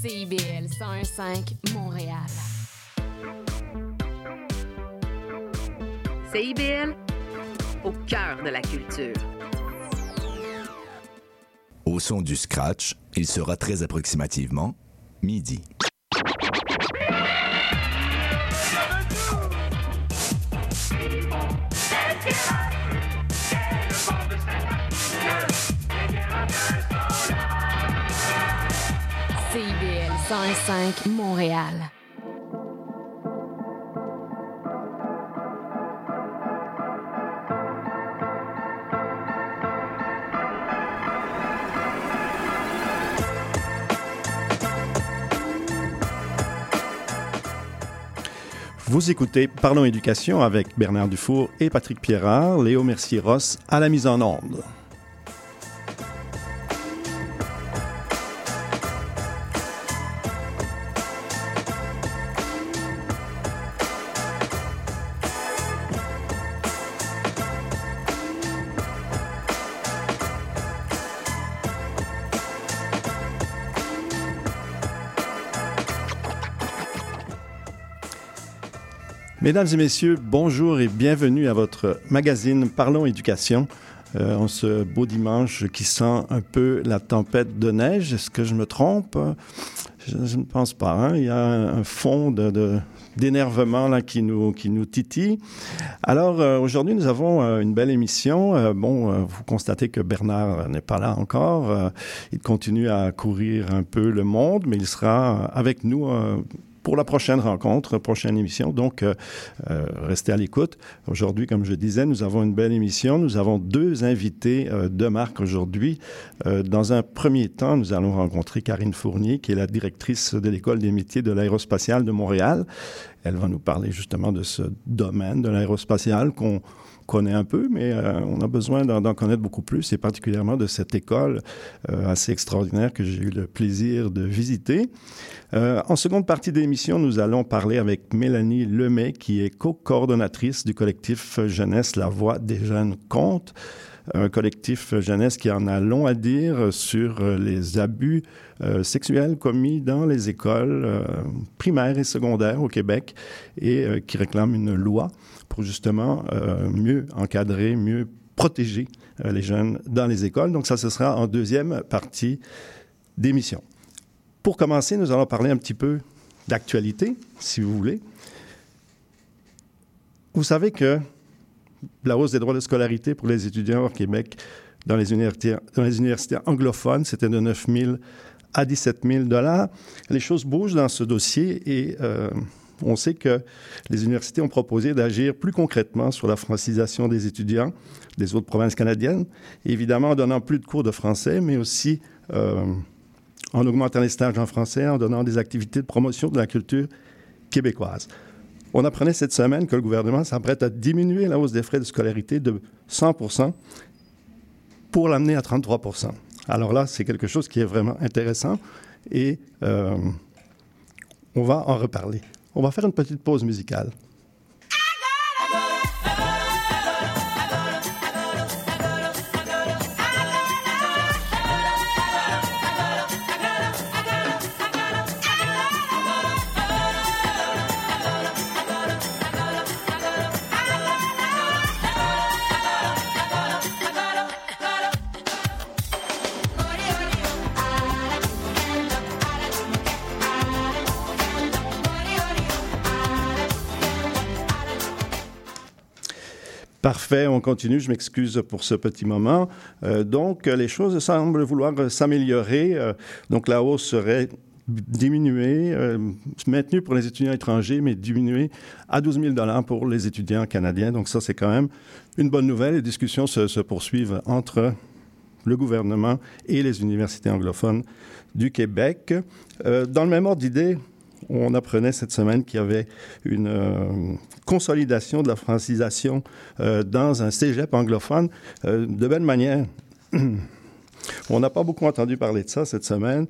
CIBL 101.5 Montréal. CIBL, au cœur de la culture. Au son du scratch, il sera très approximativement midi. CIBL 101.5 Montréal. Vous écoutez Parlons éducation avec Bernard Dufour et Patrick Pierrard, Léo Mercier-Ross à la mise en onde. Mesdames et messieurs, bonjour et bienvenue à votre magazine Parlons éducation. Euh, en ce beau dimanche qui sent un peu la tempête de neige. Est-ce que je me trompe? Je, ne pense pas. Hein? Il y a un, fond d'énervement qui nous titille. Alors euh, aujourd'hui nous avons euh, une belle émission. Bon, vous constatez que Bernard n'est pas là encore. Il continue à courir un peu le monde, mais il sera avec nous pour la prochaine rencontre, prochaine émission. Donc, euh, euh, restez à l'écoute. Aujourd'hui, comme je disais, nous avons une belle émission. Nous avons deux invités euh, de marque aujourd'hui. Dans un premier temps, nous allons rencontrer Karine Fournier, qui est la directrice de l'École des métiers de l'aérospatiale de Montréal. Elle va nous parler justement de ce domaine de l'aérospatiale qu'on connaît un peu, mais euh, on a besoin d'en connaître beaucoup plus, et particulièrement de cette école euh, assez extraordinaire que j'ai eu le plaisir de visiter. Euh, en seconde partie de l'émission, nous allons parler avec Mélanie Lemay, qui est co-coordonnatrice du collectif Jeunesse La Voix des jeunes comptes un collectif jeunesse qui en a long à dire sur les abus sexuels commis dans les écoles primaires et secondaires au Québec et qui réclame une loi pour justement euh, mieux encadrer, mieux protéger euh, les jeunes dans les écoles. Donc ça, ce sera en deuxième partie d'émission. Pour commencer, nous allons parler un petit peu d'actualité, si vous voulez. Vous savez que la hausse des droits de scolarité pour les étudiants au Québec dans les universités, anglophones, c'était de 9 000 à 17 000 dollars. Les choses bougent dans ce dossier et euh, on sait que les universités ont proposé d'agir plus concrètement sur la francisation des étudiants des autres provinces canadiennes, évidemment en donnant plus de cours de français, mais aussi euh, en augmentant les stages en français, en donnant des activités de promotion de la culture québécoise. On apprenait cette semaine que le gouvernement s'apprête à diminuer la hausse des frais de scolarité de 100% pour l'amener à 33% Alors là, c'est quelque chose qui est vraiment intéressant et euh, on va en reparler. On va faire une petite pause musicale. Parfait, on continue. Je m'excuse pour ce petit moment. Euh, donc, les choses semblent vouloir s'améliorer. Euh, donc, la hausse serait diminuée, euh, maintenue pour les étudiants étrangers, mais diminuée à 12 000 dollars pour les étudiants canadiens. Donc, ça, c'est quand même une bonne nouvelle. Les discussions se, poursuivent entre le gouvernement et les universités anglophones du Québec. Dans le même ordre d'idée, on apprenait cette semaine qu'il y avait une euh, consolidation de la francisation euh, dans un cégep anglophone euh, de belle manière. On n'a pas beaucoup entendu parler de ça cette semaine.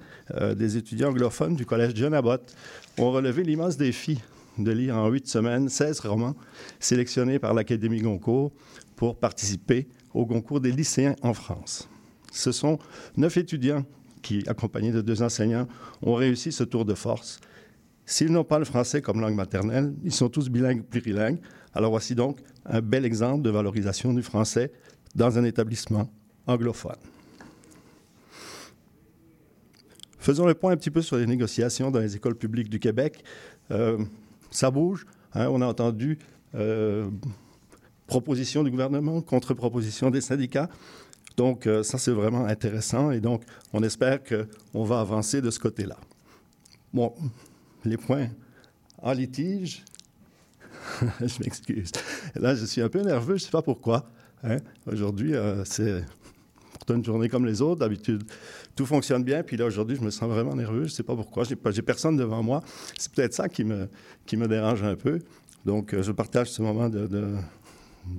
Des étudiants anglophones du collège John Abbott ont relevé l'immense défi de lire en huit semaines 16 romans sélectionnés par l'Académie Goncourt pour participer au concours des lycéens en France. Ce sont neuf étudiants qui, accompagnés de deux enseignants, ont réussi ce tour de force. S'ils n'ont pas le français comme langue maternelle, ils sont tous bilingues, plurilingues. Alors voici donc un bel exemple de valorisation du français dans un établissement anglophone. Faisons le point un petit peu sur les négociations dans les écoles publiques du Québec. Euh, ça bouge. Hein, on a entendu euh, proposition du gouvernement, contre-proposition des syndicats. Donc, euh, ça, c'est vraiment intéressant. Et donc, on espère qu'on va avancer de ce côté-là. Bon, les points en litige. je m'excuse. Là, je suis un peu nerveux, je ne sais pas pourquoi. Hein. Aujourd'hui, c'est une journée comme les autres. D'habitude, tout fonctionne bien. Puis là, aujourd'hui, je me sens vraiment nerveux. Je ne sais pas pourquoi. Je n'ai personne devant moi. C'est peut-être ça qui me, dérange un peu. Donc, euh, je partage ce moment de,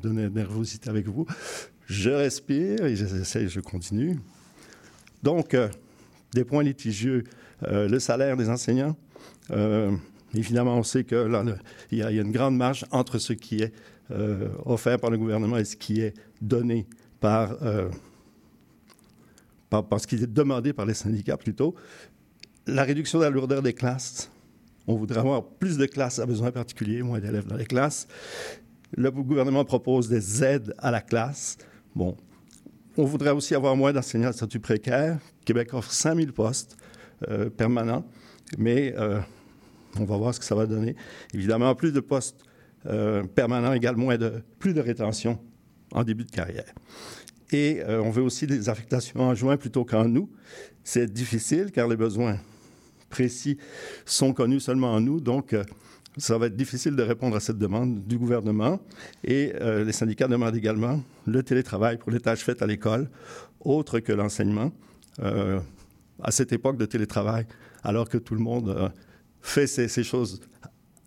nervosité avec vous. Je respire et j'essaie, je continue. Donc, euh, des points litigieux. Euh, le salaire des enseignants. Évidemment, on sait que il y, a une grande marge entre ce qui est offert par le gouvernement et ce qui est donné par parce qu'il est demandé par les syndicats plutôt, la réduction de la lourdeur des classes. On voudrait avoir plus de classes à besoins particuliers, moins d'élèves dans les classes. Le gouvernement propose des aides à la classe. Bon, on voudrait aussi avoir moins d'enseignants à statut précaire. Québec offre 5000 postes euh, permanents, mais euh, on va voir ce que ça va donner. Évidemment, plus de postes euh, permanents égale moins plus de rétention en début de carrière. Et euh, on veut aussi des affectations en juin plutôt qu'en août. C'est difficile car les besoins précis sont connus seulement en août. Donc, ça va être difficile de répondre à cette demande du gouvernement. Et les syndicats demandent également le télétravail pour les tâches faites à l'école, autre que l'enseignement, à cette époque de télétravail, alors que tout le monde fait ces, choses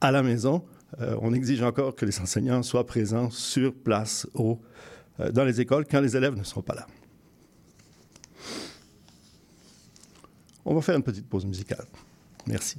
à la maison. on exige encore que les enseignants soient présents sur place euh, dans les écoles quand les élèves ne sont pas là. On va faire une petite pause musicale. Merci.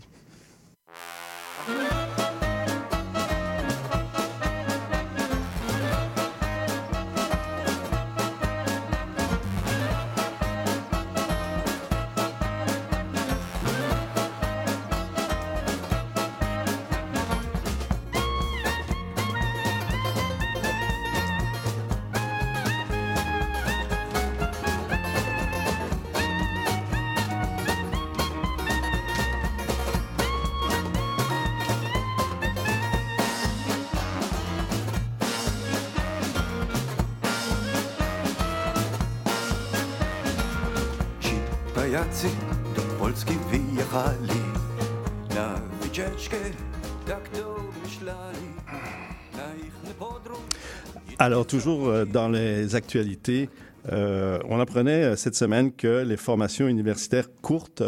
Alors, toujours euh, dans les actualités, euh, on apprenait euh, cette semaine que les formations universitaires courtes,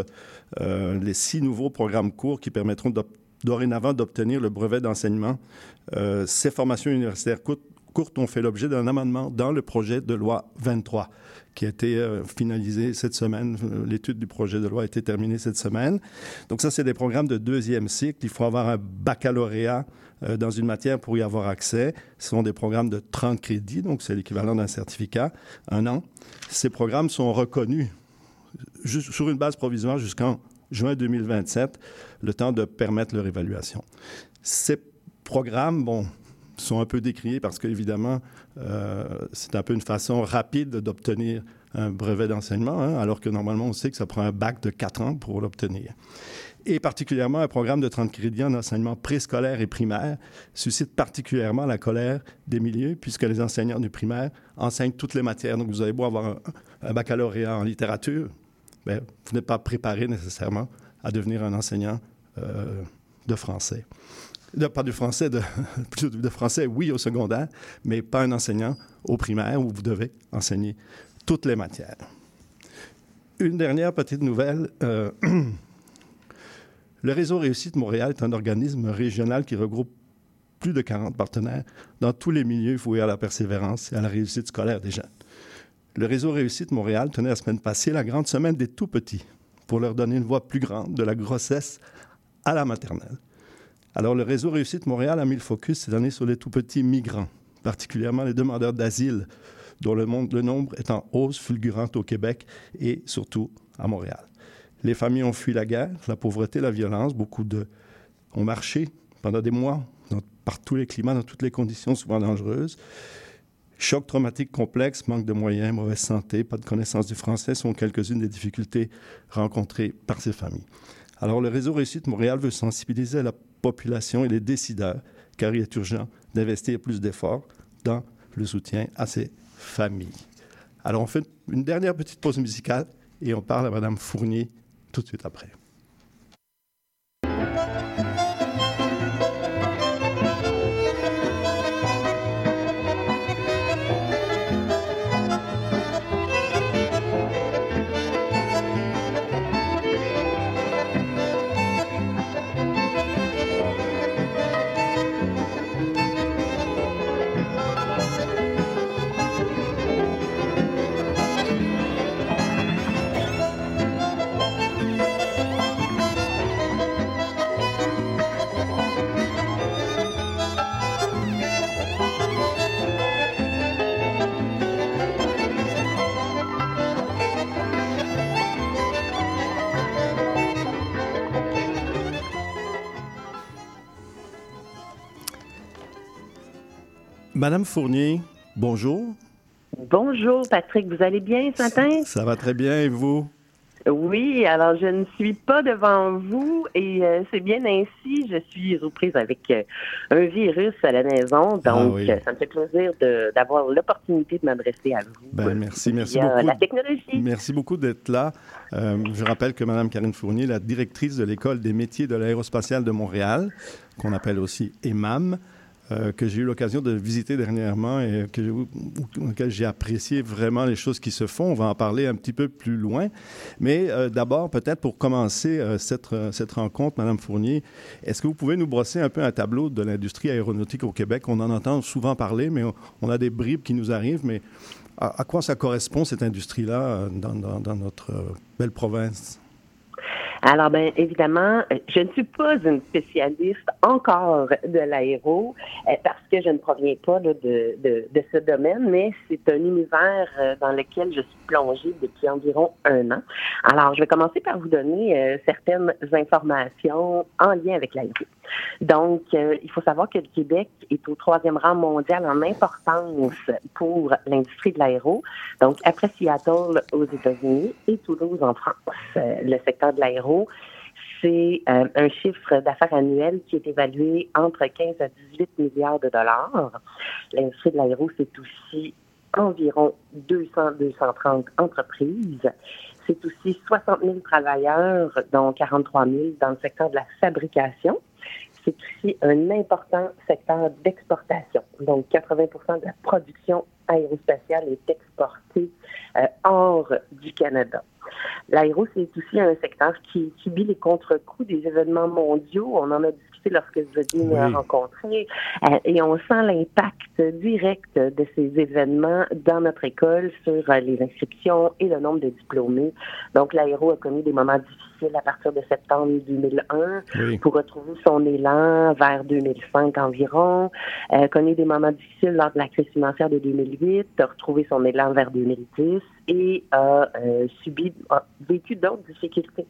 les six nouveaux programmes courts qui permettront dorénavant d'obtenir le brevet d'enseignement, ces formations universitaires courtes, courtes ont fait l'objet d'un amendement dans le projet de loi 23 qui a été euh, finalisé cette semaine. Euh, l'étude du projet de loi a été terminée cette semaine. Donc ça, c'est des programmes de deuxième cycle. Il faut avoir un baccalauréat euh, dans une matière pour y avoir accès. Ce sont des programmes de 30 crédits, donc c'est l'équivalent d'un certificat, un an. Ces programmes sont reconnus sur une base provisoire jusqu'en juin 2027, le temps de permettre leur évaluation. Ces programmes, bon, sont un peu décriés parce qu'évidemment, euh, c'est un peu une façon rapide d'obtenir un brevet d'enseignement, hein, alors que normalement, on sait que ça prend un bac de quatre ans pour l'obtenir. Et particulièrement, un programme de 30 crédits en enseignement préscolaire et primaire suscite particulièrement la colère des milieux, puisque les enseignants du primaire enseignent toutes les matières. Donc, vous avez beau avoir un, baccalauréat en littérature, ben, vous n'êtes pas préparé nécessairement à devenir un enseignant euh, de français pas du français, de, de français, oui, au secondaire, mais pas un enseignant au primaire où vous devez enseigner toutes les matières. Une dernière petite nouvelle. Euh, le réseau Réussite Montréal est un organisme régional qui regroupe plus de 40 partenaires dans tous les milieux voués à la persévérance et à la réussite scolaire des jeunes. Le réseau Réussite Montréal tenait la semaine passée la grande semaine des tout-petits pour leur donner une voix plus grande de la grossesse à la maternelle. Alors, le réseau Réussite Montréal a mis le focus cette année sur les tout petits migrants, particulièrement les demandeurs d'asile dont le, nombre est en hausse fulgurante au Québec et surtout à Montréal. Les familles ont fui la guerre, la pauvreté, la violence. Beaucoup de ont marché pendant des mois par tous les climats, dans toutes les conditions souvent dangereuses. Choc traumatique complexe, manque de moyens, mauvaise santé, pas de connaissance du français sont quelques-unes des difficultés rencontrées par ces familles. Alors le réseau Réussite Montréal veut sensibiliser la population et les décideurs, car il est urgent d'investir plus d'efforts dans le soutien à ces familles. Alors on fait une dernière petite pause musicale et on parle à Mme Fournier tout de suite après. Madame Fournier, bonjour. Bonjour, Patrick. Vous allez bien ce matin? Ça, va très bien, et vous? Oui, alors je ne suis pas devant vous et euh, c'est bien ainsi. Je suis reprise avec euh, un virus à la maison, Ah donc euh, ça me fait plaisir d'avoir l'opportunité de m'adresser à vous. Ben, merci, merci via beaucoup. La technologie. Merci beaucoup d'être là. Euh, je rappelle que Mme Karine Fournier la directrice de l'École des métiers de l'aérospatiale de Montréal, qu'on appelle aussi EMAM, euh, que j'ai eu l'occasion de visiter dernièrement et que, auquel j'ai apprécié vraiment les choses qui se font. On va en parler un petit peu plus loin. Mais euh, d'abord, peut-être pour commencer euh, cette, cette rencontre, Mme Fournier, est-ce que vous pouvez nous brosser un peu un tableau de l'industrie aéronautique au Québec? On en entend souvent parler, mais on, a des bribes qui nous arrivent. Mais à, quoi ça correspond, cette industrie-là, dans, notre belle province? Alors, bien évidemment, euh, je ne suis pas une spécialiste encore de l'aéro euh, parce que je ne proviens pas de, ce domaine, mais c'est un univers euh, dans lequel je suis plongée depuis environ un an. Alors, je vais commencer par vous donner certaines informations en lien avec l'aéro. Donc, il faut savoir que le Québec est au troisième rang mondial en importance pour l'industrie de l'aéro. Donc, après Seattle aux États-Unis et Toulouse en France. Le secteur de l'aéro, c'est euh, un chiffre d'affaires annuel qui est évalué entre 15 à 18 milliards de dollars. L'industrie de l'aéro, c'est aussi environ 200-230 entreprises. C'est aussi 60 000 travailleurs, dont 43 000 dans le secteur de la fabrication. C'est aussi un important secteur d'exportation. Donc, 80 de la production aérospatiale est exportée euh, hors du Canada. L'aéro, c'est aussi un secteur qui subit les contre-coups des événements mondiaux. On en a discuté lorsque Oui. nous rencontrer. Euh, et on sent l'impact direct de ces événements dans notre école sur euh, les inscriptions et le nombre de diplômés. Donc, l'aéro a connu des moments difficiles à partir de septembre 2001 Oui. pour retrouver son élan vers 2005 environ, euh, connu des moments difficiles lors de la crise financière de 2008, a retrouvé son élan vers 2010 et a euh, subi, a vécu d'autres difficultés.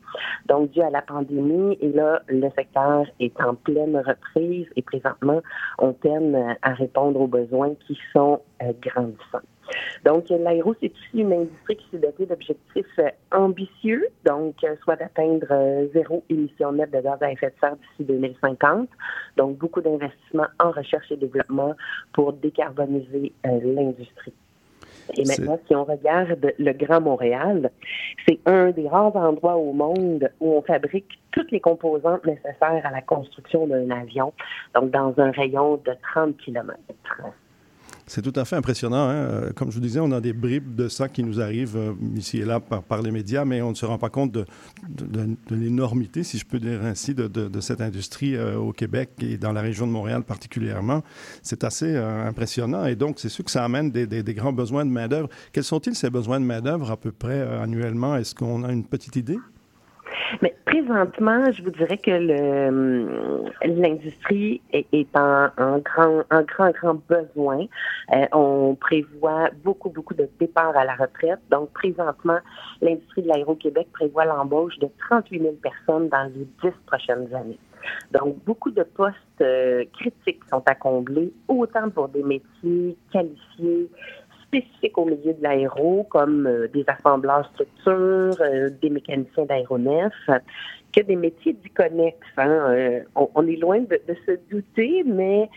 Donc, dû à la pandémie, et là, le secteur est en pleine reprise et présentement, on peine à répondre aux besoins qui sont euh, grandissants. Donc, l'aéro, c'est aussi une industrie qui s'est dotée d'objectifs euh, ambitieux, donc euh, soit d'atteindre euh, zéro émission nette de gaz à effet de serre d'ici 2050. Donc, beaucoup d'investissements en recherche et développement pour décarboniser l'industrie. Et maintenant, si on regarde le Grand Montréal, c'est un des rares endroits au monde où on fabrique toutes les composantes nécessaires à la construction d'un avion, donc dans un rayon de 30 km. C'est tout à fait impressionnant. hein. Euh, Comme je vous disais, on a des bribes de ça qui nous arrivent euh, ici et là par, les médias, mais on ne se rend pas compte de, l'énormité, si je peux dire ainsi, de, cette industrie euh, au Québec et dans la région de Montréal particulièrement. C'est assez impressionnant et donc c'est sûr que ça amène des, grands besoins de main-d'œuvre. Quels sont-ils ces besoins de main-d'œuvre à peu près annuellement? Est-ce qu'on a une petite idée? Mais présentement, je vous dirais que l'industrie est, en, grand, grand, grand besoin. Euh, on prévoit beaucoup, beaucoup de départs à la retraite. Donc, présentement, l'industrie de l'aéro-Québec prévoit l'embauche de 38 000 personnes dans les 10 prochaines années. Donc, beaucoup de postes euh, critiques sont à combler, autant pour des métiers qualifiés, spécifiques au milieu de l'aéro, comme euh, des assembleurs structures, euh, des mécaniciens d'aéronefs, des métiers du connexe. Hein. Euh, on, est loin de, se douter, mais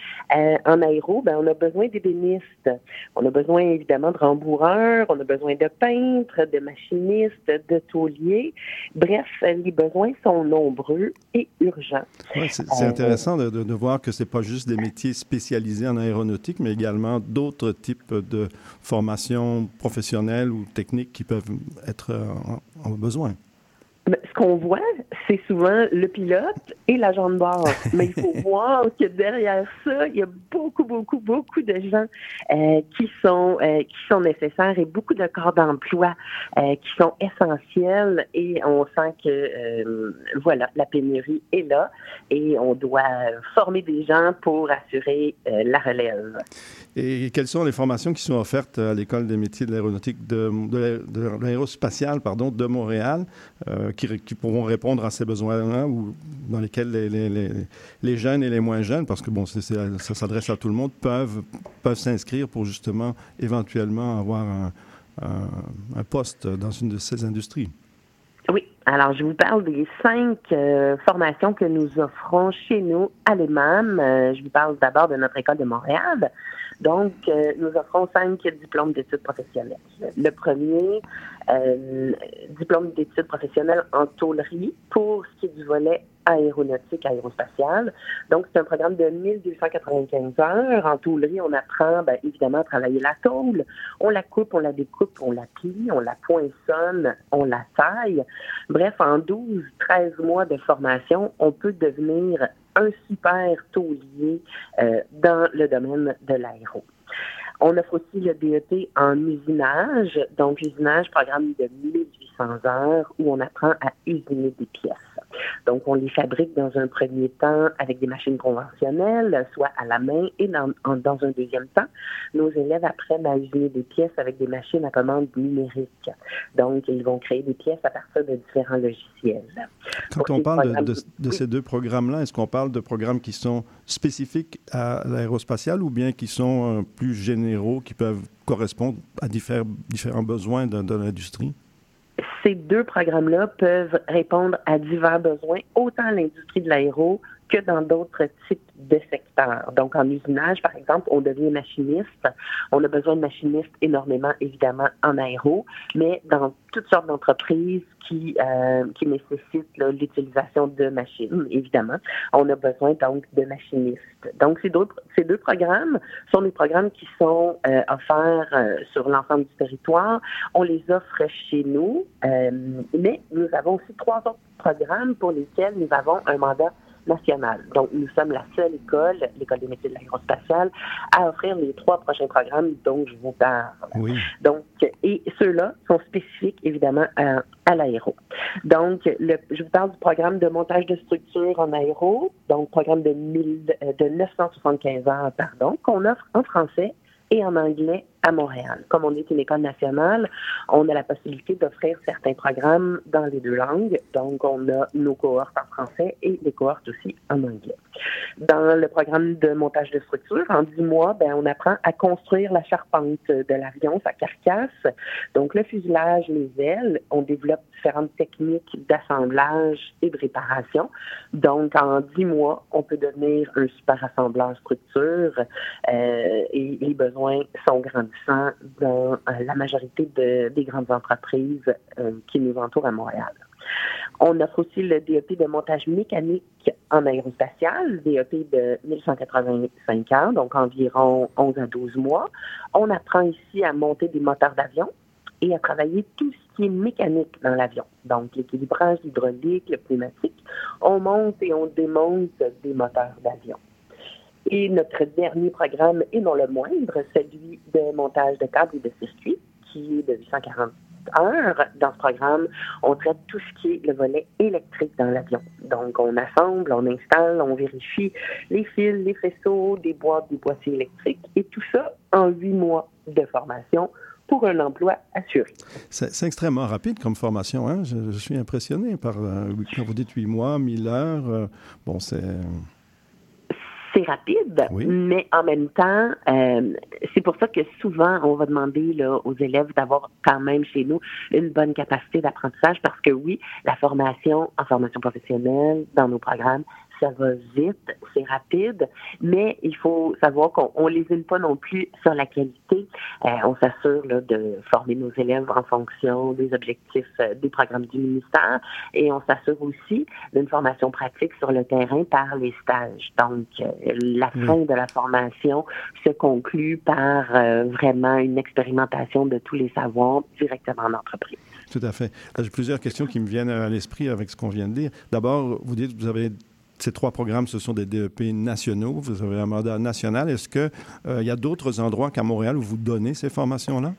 en aéro, ben, on a besoin d'ébénistes. On a besoin évidemment de rembourreurs, on a besoin de peintres, de machinistes, de tauliers. Bref, les besoins sont nombreux et urgents. c'est intéressant de, de, voir que ce n'est pas juste des métiers spécialisés en aéronautique, mais également d'autres types de formations professionnelles ou techniques qui peuvent être en, besoin. Ce qu'on voit, c'est souvent le pilote et l'agent de bord. Mais il faut voir que derrière ça, il y a beaucoup, beaucoup, beaucoup de gens euh, qui sont euh, qui sont nécessaires et beaucoup de corps d'emploi euh, qui sont essentiels. Et on sent que voilà, la pénurie est là et on doit former des gens pour assurer la relève. Et quelles sont les formations qui sont offertes à l'École des métiers de l'aéronautique de, de, l'aérospatiale pardon, de Montréal qui, pourront répondre à ces besoins-là ou dans lesquels les, jeunes et les moins jeunes, parce que bon, ça s'adresse à tout le monde, peuvent, peuvent s'inscrire pour justement éventuellement avoir un, un, poste dans une de ces industries? Oui, alors, je vous parle des cinq euh, formations que nous offrons chez nous à l'EMAM. Euh, je vous parle d'abord de notre école de Montréal. Donc, euh, nous offrons cinq diplômes d'études professionnelles. Le premier, euh, diplôme d'études professionnelles en tôlerie pour ce qui est du volet aéronautique, aérospatial. Donc, c'est un programme de 1295 heures. En tôlerie, on apprend ben, évidemment à travailler la tôle. On la coupe, on la découpe, on la plie, on la poinçonne, on la taille. Bref, en 12, 13 mois de formation, on peut devenir un super taulier euh, dans le domaine de l'aéro. On offre aussi le DEP en usinage. Donc, usinage, programme de 1800 heures où on apprend à usiner des pièces. Donc, on les fabrique dans un premier temps avec des machines conventionnelles, soit à la main, et dans, dans un deuxième temps, nos élèves apprennent à usiner des pièces avec des machines à commande numériques. Donc, ils vont créer des pièces à partir de différents logiciels. Quand on parle de, de, ces deux programmes-là, est-ce qu'on parle de programmes qui sont spécifiques à l'aérospatiale ou bien qui sont euh, plus généraux, qui peuvent correspondre à différents, différents besoins de l'industrie? Ces deux programmes-là peuvent répondre à divers besoins, autant l'industrie de l'aéro que dans d'autres types de secteurs. Donc, en usinage, par exemple, on devient machiniste. On a besoin de machinistes énormément, évidemment, en aéro, mais dans toutes sortes d'entreprises qui, euh, qui nécessitent l'utilisation de machines, évidemment, on a besoin donc de machinistes. Donc, ces deux, ces deux programmes sont des programmes qui sont euh, offerts euh, sur l'ensemble du territoire. On les offre chez nous, mais nous avons aussi trois autres programmes pour lesquels nous avons un mandat nationale. Donc, nous sommes la seule école, l'école des métiers de l'aérospatiale, à offrir les trois prochains programmes dont je vous parle. Oui. Donc, et ceux-là sont spécifiques, évidemment, à, l'aéro. Donc, le, je vous parle du programme de montage de structure en aéro, donc programme de, 1000, de 975 heures, pardon, qu'on offre en français et en anglais à Montréal. Comme on est une école nationale, on a la possibilité d'offrir certains programmes dans les deux langues. Donc, on a nos cohortes en français et les cohortes aussi en anglais. Dans le programme de montage de structure, en dix mois, ben, on apprend à construire la charpente de l'avion, sa carcasse. Donc, le fuselage, les ailes. On développe différentes techniques d'assemblage et de réparation. Donc, en dix mois, on peut devenir un super assembleur structure euh, et les besoins sont grandissants dans euh, la majorité des grandes entreprises euh, qui nous entourent à Montréal. On offre aussi le DEP de montage mécanique en aérospatial, DEP de 1185 heures, donc environ 11 à 12 mois. On apprend ici à monter des moteurs d'avion et à travailler tout ce qui est mécanique dans l'avion. Donc, l'équilibrage hydraulique, le pneumatique. On monte et on démonte des moteurs d'avion. Et notre dernier programme, et non le moindre, celui de montage de câbles et de circuits, qui est de 840 heures. Dans ce programme, on traite tout ce qui est le volet électrique dans l'avion. Donc, on assemble, on installe, on vérifie les fils, les faisceaux, des boîtes, des boîtiers électriques et tout ça en huit mois de formation pour un emploi assuré. C'est extrêmement rapide comme formation. Hein? Je, suis impressionné par, euh, quand vous dites huit mois, mille heures. Euh, bon, c'est c'est rapide, mais en même temps, euh, c'est pour ça que souvent, on va demander là, aux élèves d'avoir quand même chez nous une bonne capacité d'apprentissage parce que oui, la formation en formation professionnelle dans nos programmes, ça va vite, c'est rapide, mais il faut savoir qu'on ne lésine pas non plus sur la qualité. Euh, on s'assure de former nos élèves en fonction des objectifs euh, des programmes du ministère et on s'assure aussi d'une formation pratique sur le terrain par les stages. Donc, euh, la fin de la formation se conclut par vraiment une expérimentation de tous les savoirs directement en entreprise. Tout à fait. J'ai plusieurs questions qui me viennent à l'esprit avec ce qu'on vient de dire. D'abord, vous dites que vous avez ces trois programmes, ce sont des DEP nationaux. Vous avez un mandat national. Est-ce qu'il euh, y a d'autres endroits qu'à Montréal où vous donnez ces formations-là?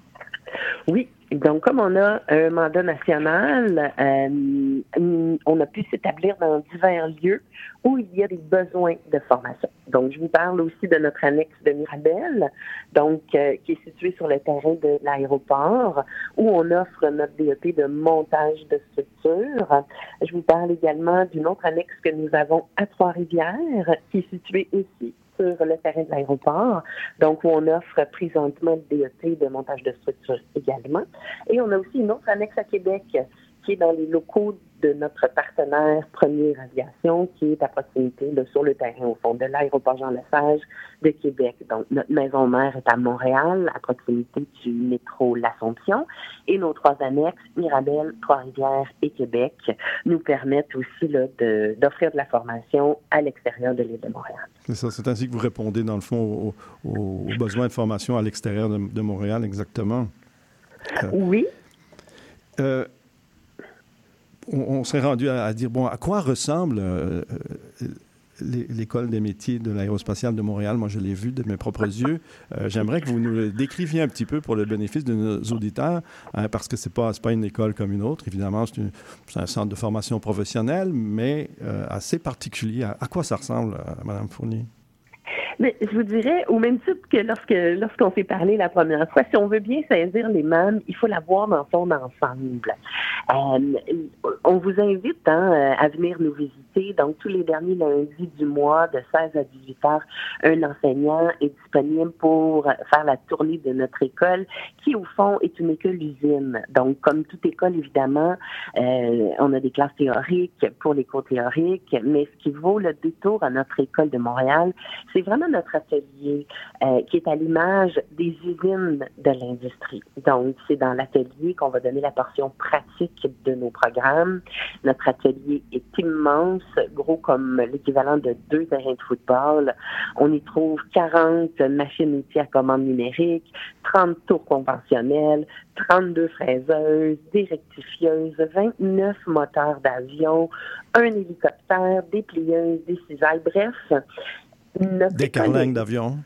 Oui, donc, comme on a un mandat national, euh, on a pu s'établir dans divers lieux où il y a des besoins de formation. Donc, je vous parle aussi de notre annexe de Mirabel, donc euh, qui est située sur le terrain de l'aéroport, où on offre notre DEP de montage de structure. Je vous parle également d'une autre annexe que nous avons à Trois-Rivières, qui est située ici sur le terrain de l'aéroport, donc où on offre présentement le DET de montage de structure également. Et on a aussi une autre annexe à Québec qui est dans les locaux de notre partenaire Première Aviation, qui est à proximité, sur le terrain, au fond, de l'aéroport Jean-Lesage de Québec. Donc, notre maison mère est à Montréal, à proximité du métro L'Assomption. Et nos trois annexes, Mirabel, Trois-Rivières et Québec, nous permettent aussi d'offrir de, la formation à l'extérieur de l'île de Montréal. C'est ça, c'est ainsi que vous répondez, dans le fond, aux, besoins de formation à l'extérieur de, Montréal, exactement. oui. Euh, on, serait rendu à, dire, bon, à quoi ressemble euh, euh, l'école des métiers de l'aérospatiale de Montréal? Moi, je l'ai vu de mes propres yeux. Euh, j'aimerais que vous nous le décriviez un petit peu pour le bénéfice de nos auditeurs, hein, parce que ce n'est pas, pas une école comme une autre. Évidemment, c'est un centre de formation professionnelle, mais assez particulier. À, quoi ça ressemble, Madame Fournier? Mais je vous dirais, au même titre que lorsque lorsqu'on s'est parlé la première fois, si on veut bien saisir les mêmes, il faut la voir dans son ensemble. Euh, on vous invite hein, à venir nous visiter. Donc, tous les derniers lundis du mois, de 16 à 18 heures, un enseignant est disponible pour faire la tournée de notre école, qui au fond est une école usine. Donc, comme toute école, évidemment, euh, on a des classes théoriques pour les cours théoriques, mais ce qui vaut le détour à notre école de Montréal, c'est vraiment notre atelier euh, qui est à l'image des usines de l'industrie. Donc, c'est dans l'atelier qu'on va donner la portion pratique de nos programmes. Notre atelier est immense, gros comme l'équivalent de deux terrains de football. On y trouve 40 machines-outils à commande numérique, 30 tours conventionnels, 32 fraiseuses, des rectifieuses, 29 moteurs d'avion, un hélicoptère, des plieuses, des cisailles, bref, des carlingues d'avion.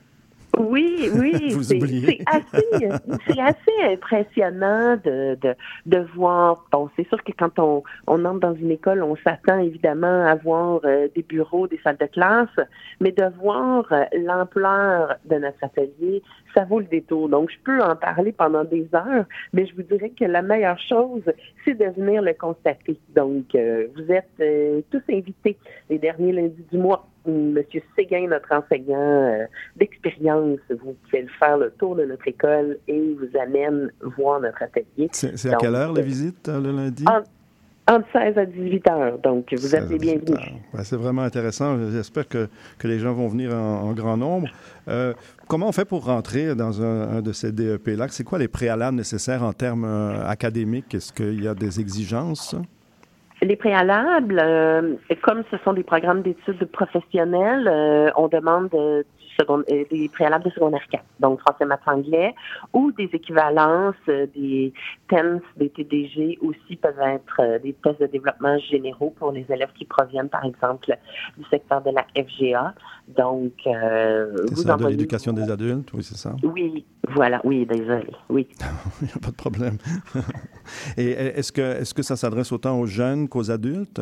Oui, oui, c'est assez, assez, impressionnant de, de, de voir. Bon, c'est sûr que quand on, on entre dans une école, on s'attend évidemment à voir euh, des bureaux, des salles de classe, mais de voir euh, l'ampleur de notre atelier, ça vaut le détour. Donc, je peux en parler pendant des heures, mais je vous dirais que la meilleure chose, c'est de venir le constater. Donc, euh, vous êtes tous invités les derniers lundis du mois Monsieur Séguin, notre enseignant euh, d'expérience, vous pouvez faire le tour de notre école et vous amène voir notre atelier. C'est à quelle heure la visite euh, le lundi? Entre 16 à 18 heures. Donc, vous êtes les bienvenus. c'est vraiment intéressant. J'espère que, que, les gens vont venir en, grand nombre. Euh, comment on fait pour rentrer dans un, de ces DEP-là? C'est quoi les préalables nécessaires en termes académiques? Est-ce qu'il y a des exigences? Les préalables, euh, comme ce sont des programmes d'études professionnelles, euh, on demande euh, seconde, euh, des préalables de secondaire 4, donc français, maths, anglais, ou des équivalences, euh, des TENS, des TDG aussi peuvent être euh, des tests de développement généraux pour les élèves qui proviennent, par exemple, du secteur de la FGA. Donc, vous ça, de l'éducation des adultes, oui, c'est ça? Oui, voilà, oui, désolé, oui. Il n'y a pas de problème. Et est-ce que, est-ce que ça s'adresse autant aux jeunes qu'aux adultes?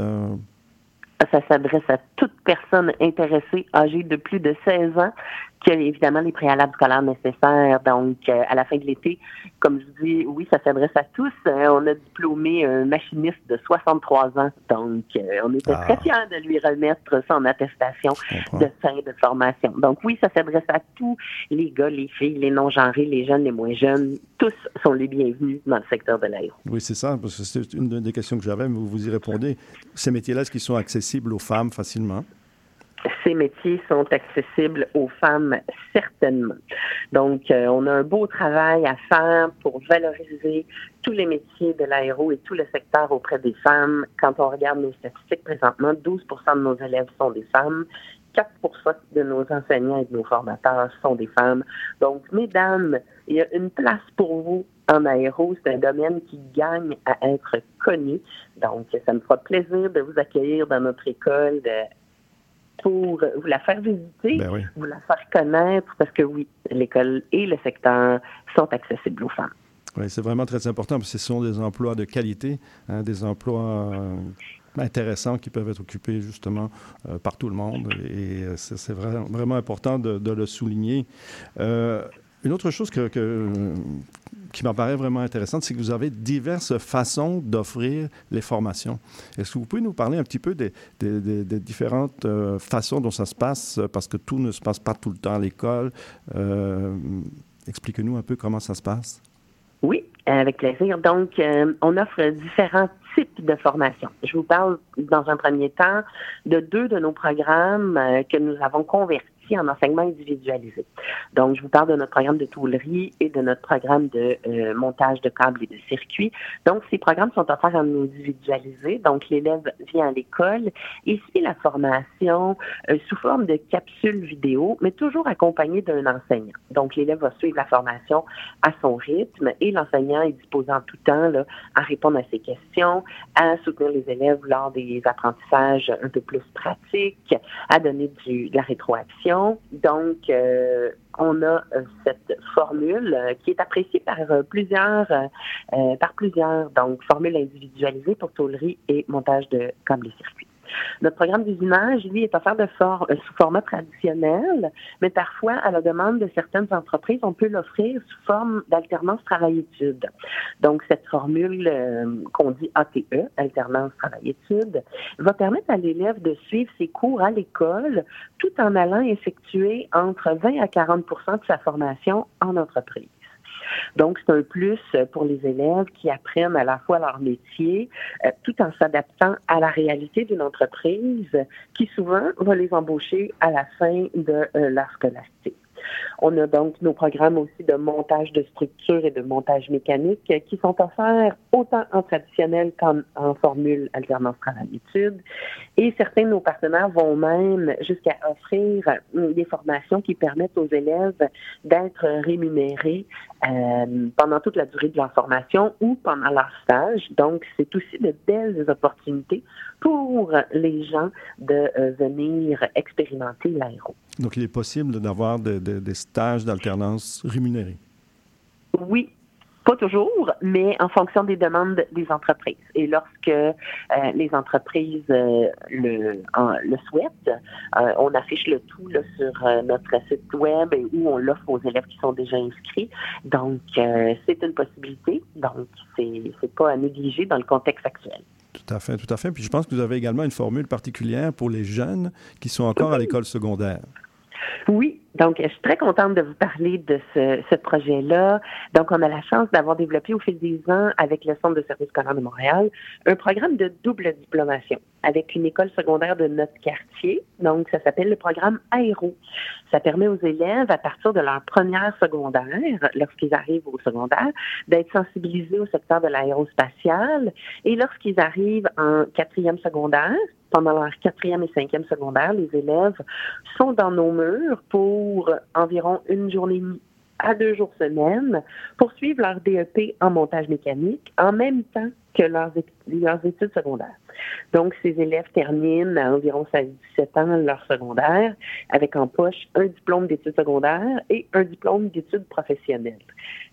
Ça s'adresse à toute personne intéressée âgée de plus de 16 ans qui a évidemment les préalables scolaires nécessaires. Donc, euh, à la fin de l'été, comme je dis, oui, ça s'adresse à tous. Euh, on a diplômé un machiniste de 63 ans. Donc, euh, on était très ah. fiers de lui remettre son attestation de fin de formation. Donc, oui, ça s'adresse à tous les gars, les filles, les non-genrés, les jeunes, les moins jeunes. Tous sont les bienvenus dans le secteur de l'aéro. Oui, c'est ça, parce que c'est une des questions que j'avais, mais vous vous y répondez. Ces métiers-là, est-ce qu'ils sont accessibles aux femmes facilement? Ces métiers sont accessibles aux femmes certainement. Donc, euh, on a un beau travail à faire pour valoriser tous les métiers de l'aéro et tout le secteur auprès des femmes. Quand on regarde nos statistiques présentement, 12% de nos élèves sont des femmes. 4% de nos enseignants et de nos formateurs sont des femmes. Donc, mesdames, il y a une place pour vous en aéro. C'est un domaine qui gagne à être connu. Donc, ça me fera plaisir de vous accueillir dans notre école de pour vous la faire visiter, ben vous la faire connaître, parce que oui, l'école et le secteur sont accessibles aux femmes. Oui, c'est vraiment très important, parce que ce sont des emplois de qualité, hein, des emplois euh, intéressants qui peuvent être occupés justement euh, par tout le monde. Et euh, c'est vraiment, important de, le souligner. une autre chose que, qui m'apparaît vraiment intéressante, c'est que vous avez diverses façons d'offrir les formations. Est-ce que vous pouvez nous parler un petit peu des, différentes euh, façons dont ça se passe, parce que tout ne se passe pas tout le temps à l'école. Euh, expliquez-nous un peu comment ça se passe. Oui, avec plaisir. Donc, euh, on offre différents types de formations. Je vous parle dans un premier temps de deux de nos programmes que nous avons convertis en enseignement individualisé. Donc, je vous parle de notre programme de tôlerie et de notre programme de euh, montage de câbles et de circuits. Donc, ces programmes sont offerts en individualisé. Donc, l'élève vient à l'école et suit la formation euh, sous forme de capsules vidéo, mais toujours accompagné d'un enseignant. Donc, l'élève va suivre la formation à son rythme et l'enseignant est disposé en tout temps à répondre à ses questions, à soutenir les élèves lors des apprentissages un peu plus pratiques, à donner de la rétroaction donc, euh, on a euh, cette formule euh, qui est appréciée par plusieurs, par plusieurs, donc formule individualisée pour tôlerie et montage de câbles et circuits. Notre programme d'usinage, lui, est offert de euh, sous format traditionnel, mais parfois, à la demande de certaines entreprises, on peut l'offrir sous forme d'alternance travail-études. Donc, cette formule euh, qu'on dit ATE, alternance travail-études, va permettre à l'élève de suivre ses cours à l'école tout en allant effectuer entre 20 à 40% de sa formation en entreprise. Donc, c'est un plus pour les élèves qui apprennent à la fois leur métier euh, tout en s'adaptant à la réalité d'une entreprise qui souvent va les embaucher à la fin de euh, leur scolarité. On a donc nos programmes aussi de montage de structure et de montage mécanique qui sont offerts autant en traditionnel qu'en en formule alternance travail-études. Et certains de nos partenaires vont même jusqu'à offrir des formations qui permettent aux élèves d'être rémunérés euh, pendant toute la durée de leur formation ou pendant leur stage. Donc, c'est aussi de belles opportunités pour les gens de euh, venir expérimenter l'aéro. Donc, il est possible d'avoir des stages d'alternance rémunérés? Oui, pas toujours, mais en fonction des demandes des entreprises. Et lorsque euh, les entreprises euh, le, souhaitent, euh, on affiche le tout sur notre site web où on l'offre aux élèves qui sont déjà inscrits. Donc, c'est une possibilité. Donc, c'est pas à négliger dans le contexte actuel. Tout à fait, tout à fait. Puis je pense que vous avez également une formule particulière pour les jeunes qui sont encore à l'école secondaire. Oui, donc je suis très contente de vous parler de ce, projet-là. Donc, on a la chance d'avoir développé au fil des ans avec le Centre de services scolaires de Montréal un programme de double diplomation. Avec une école secondaire de notre quartier. Donc, ça s'appelle le programme Aéro. Ça permet aux élèves, à partir de leur première secondaire, lorsqu'ils arrivent au secondaire, d'être sensibilisés au secteur de l'aérospatial. Et lorsqu'ils arrivent en quatrième secondaire, pendant leur quatrième et cinquième secondaire, les élèves sont dans nos murs pour environ une journée à deux jours semaine pour suivre leur DEP en montage mécanique en même temps que leurs, leurs études secondaires. Donc, ces élèves terminent à environ 16-17 ans leur secondaire avec en poche un diplôme d'études secondaires et un diplôme d'études professionnelles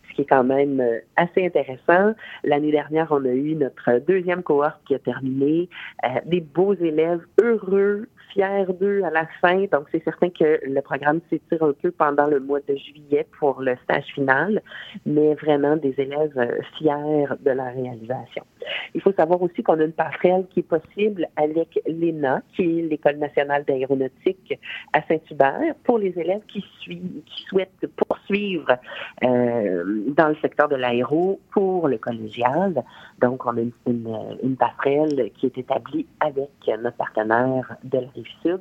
ce qui est quand même euh, assez intéressant. L'année dernière, on a eu notre deuxième cohorte qui a terminé. Euh, des beaux élèves heureux, fiers d'eux à la fin. Donc, c'est certain que le programme s'étire un peu pendant le mois de juillet pour le stage final, mais vraiment des élèves euh, fiers de la réalisation. Il faut savoir aussi qu'on a une passerelle qui est possible avec l'ENA, qui est l'École nationale d'aéronautique à Saint-Hubert, pour les élèves qui, souhaitent poursuivre euh, dans le secteur de l'aéro pour le collégial. Donc, on a une, une, passerelle qui est établie avec notre partenaire de la Rive-Sud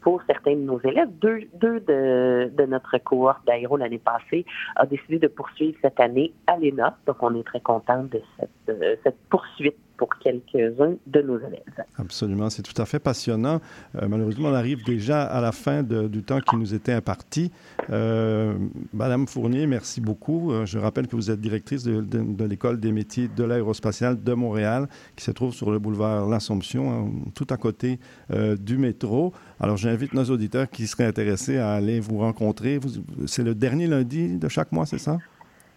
pour certains de nos élèves. Deux, de, notre cohorte d'aéro l'année passée a décidé de poursuivre cette année à l'ENA. Donc, on est très content de cette, euh, cette poursuite pour quelques-uns de nos élèves. Absolument, c'est tout à fait passionnant. Euh, malheureusement, on arrive déjà à la fin du temps qui nous était imparti. Euh, Madame Fournier, merci beaucoup. Euh, je rappelle que vous êtes directrice de, l'École des métiers de l'aérospatiale de Montréal, qui se trouve sur le boulevard L'Assomption, hein, tout à côté du métro. Alors, j'invite nos auditeurs qui seraient intéressés à aller vous rencontrer. C'est le dernier lundi de chaque mois, c'est ça?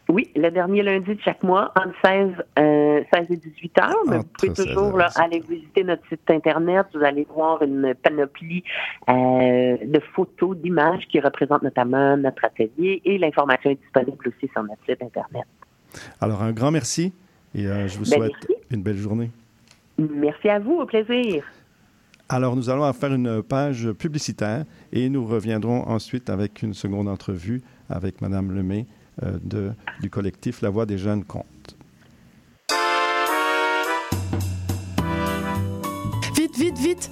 Oui, le dernier lundi de chaque mois, entre 16, euh, 16 et 18 heures. Mais vous pouvez toujours là, aller visiter notre site Internet. Vous allez voir une panoplie euh, de photos, d'images qui représentent notamment notre atelier et l'information est disponible aussi sur notre site Internet. Alors, un grand merci et euh, je vous ben, souhaite une belle journée. Merci à vous, au plaisir. Alors, nous allons faire une page publicitaire et nous reviendrons ensuite avec une seconde entrevue avec Mme Lemay de, du collectif La Voix des jeunes comptes. Vite, vite, vite,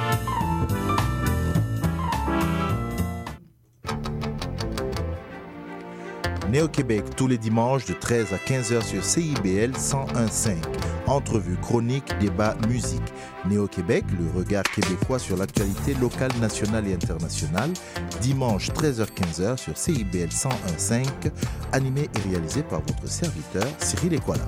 Néo-Québec tous les dimanches de 13 à 15h sur CIBL 101.5. Entrevue, chronique, débat, musique. Néo-Québec, le regard québécois sur l'actualité locale, nationale et internationale. Dimanche 13h-15h sur CIBL 101.5. Animé et réalisé par votre serviteur Cyril Equala.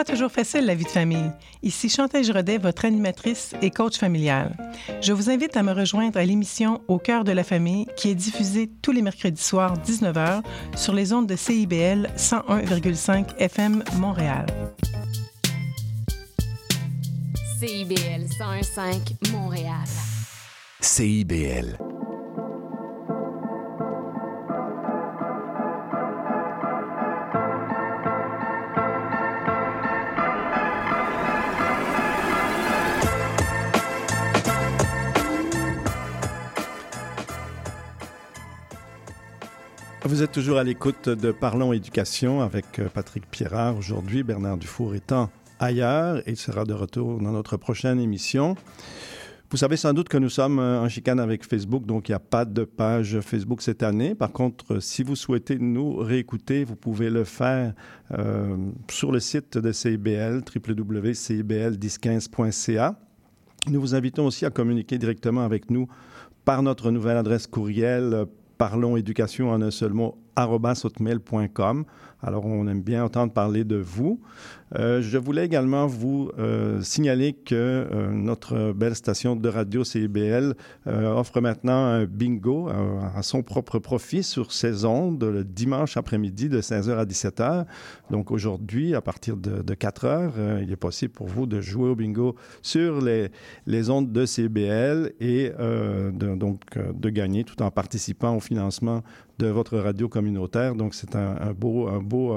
Pas toujours facile la vie de famille. Ici Chantal Rodet, votre animatrice et coach familial. Je vous invite à me rejoindre à l'émission Au cœur de la famille qui est diffusée tous les mercredis soirs 19h sur les ondes de CIBL 101,5 FM Montréal. CIBL 101.5 Montréal. CIBL Vous êtes toujours à l'écoute de Parlons Éducation avec euh, Patrick Pierrard. Aujourd'hui, Bernard Dufour étant ailleurs et il sera de retour dans notre prochaine émission. Vous savez sans doute que nous sommes euh, en chicane avec Facebook, donc il n'y a pas de page Facebook cette année. Par contre, si vous souhaitez nous réécouter, vous pouvez le faire euh, sur le site de CIBL, www.cibl1015.ca. Nous vous invitons aussi à communiquer directement avec nous par notre nouvelle adresse courriel parlons éducation en un seul mot hotmail.com. Alors, on aime bien entendre parler de vous. Euh, je voulais également vous euh, signaler que euh, notre belle station de radio CIBL offre maintenant un bingo à son propre profit sur ses ondes le dimanche après-midi de 16h à 17h. Donc aujourd'hui, à partir de, 4 h il est possible pour vous de jouer au bingo sur les, les ondes de CIBL et de, donc de gagner tout en participant au financement de votre radio communautaire. Donc c'est un, un, beau, un beau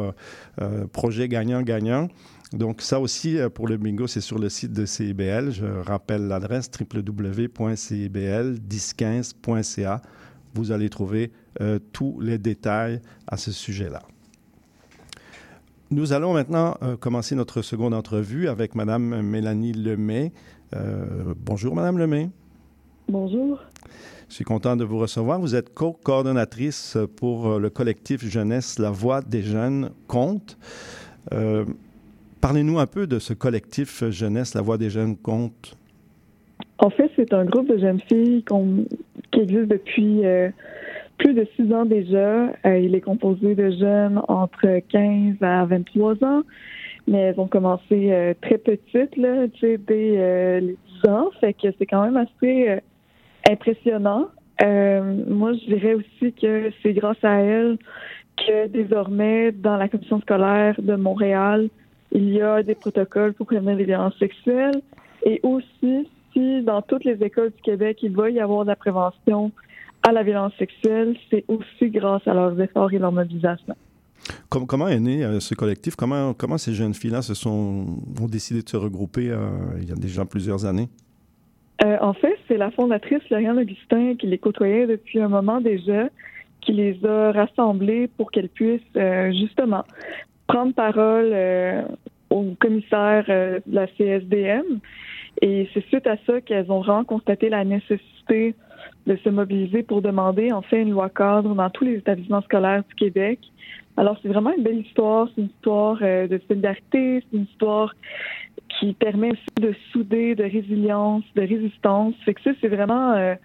projet gagnant-gagnant. Donc, ça aussi, euh, pour le bingo, c'est sur le site de CIBL. Je rappelle l'adresse www.cibl1015.ca. Vous allez trouver euh, tous les détails à ce sujet-là. Nous allons maintenant euh, commencer notre seconde entrevue avec Mme Mélanie Lemay. bonjour, Mme Lemay. Bonjour. Je suis content de vous recevoir. Vous êtes co-coordonnatrice pour le collectif jeunesse La Voix des jeunes compte. Parlez-nous un peu de ce collectif jeunesse, La Voix des jeunes compte. En fait, c'est un groupe de jeunes filles qui existe depuis euh, plus de six ans déjà. Euh, il est composé de jeunes entre 15 à 23 ans, mais elles ont commencé euh, très petites, là, dès les 10 ans. Fait que c'est quand même assez impressionnant. moi, je dirais aussi que c'est grâce à elles que désormais, dans la commission scolaire de Montréal, il y a des protocoles pour prévenir les violences sexuelles et aussi si dans toutes les écoles du Québec, il va y avoir de la prévention à la violence sexuelle, c'est aussi grâce à leurs efforts et leur mobilisation. Comment, est né euh, ce collectif? Comment, comment ces jeunes filles-là se sont, ont décidé de se regrouper euh, il y a déjà plusieurs années? Euh, en fait, c'est la fondatrice Lauriane Augustin qui les côtoyait depuis un moment déjà, qui les a rassemblées pour qu'elles puissent justement prendre parole au commissaire euh, de la CSDM. Et c'est suite à ça qu'elles ont vraiment constaté la nécessité de se mobiliser pour demander en fait une loi cadre dans tous les établissements scolaires du Québec. Alors c'est vraiment une belle histoire, c'est une histoire euh, de solidarité, c'est une histoire qui permet aussi de souder, de résilience, de résistance. Fait que ça c'est vraiment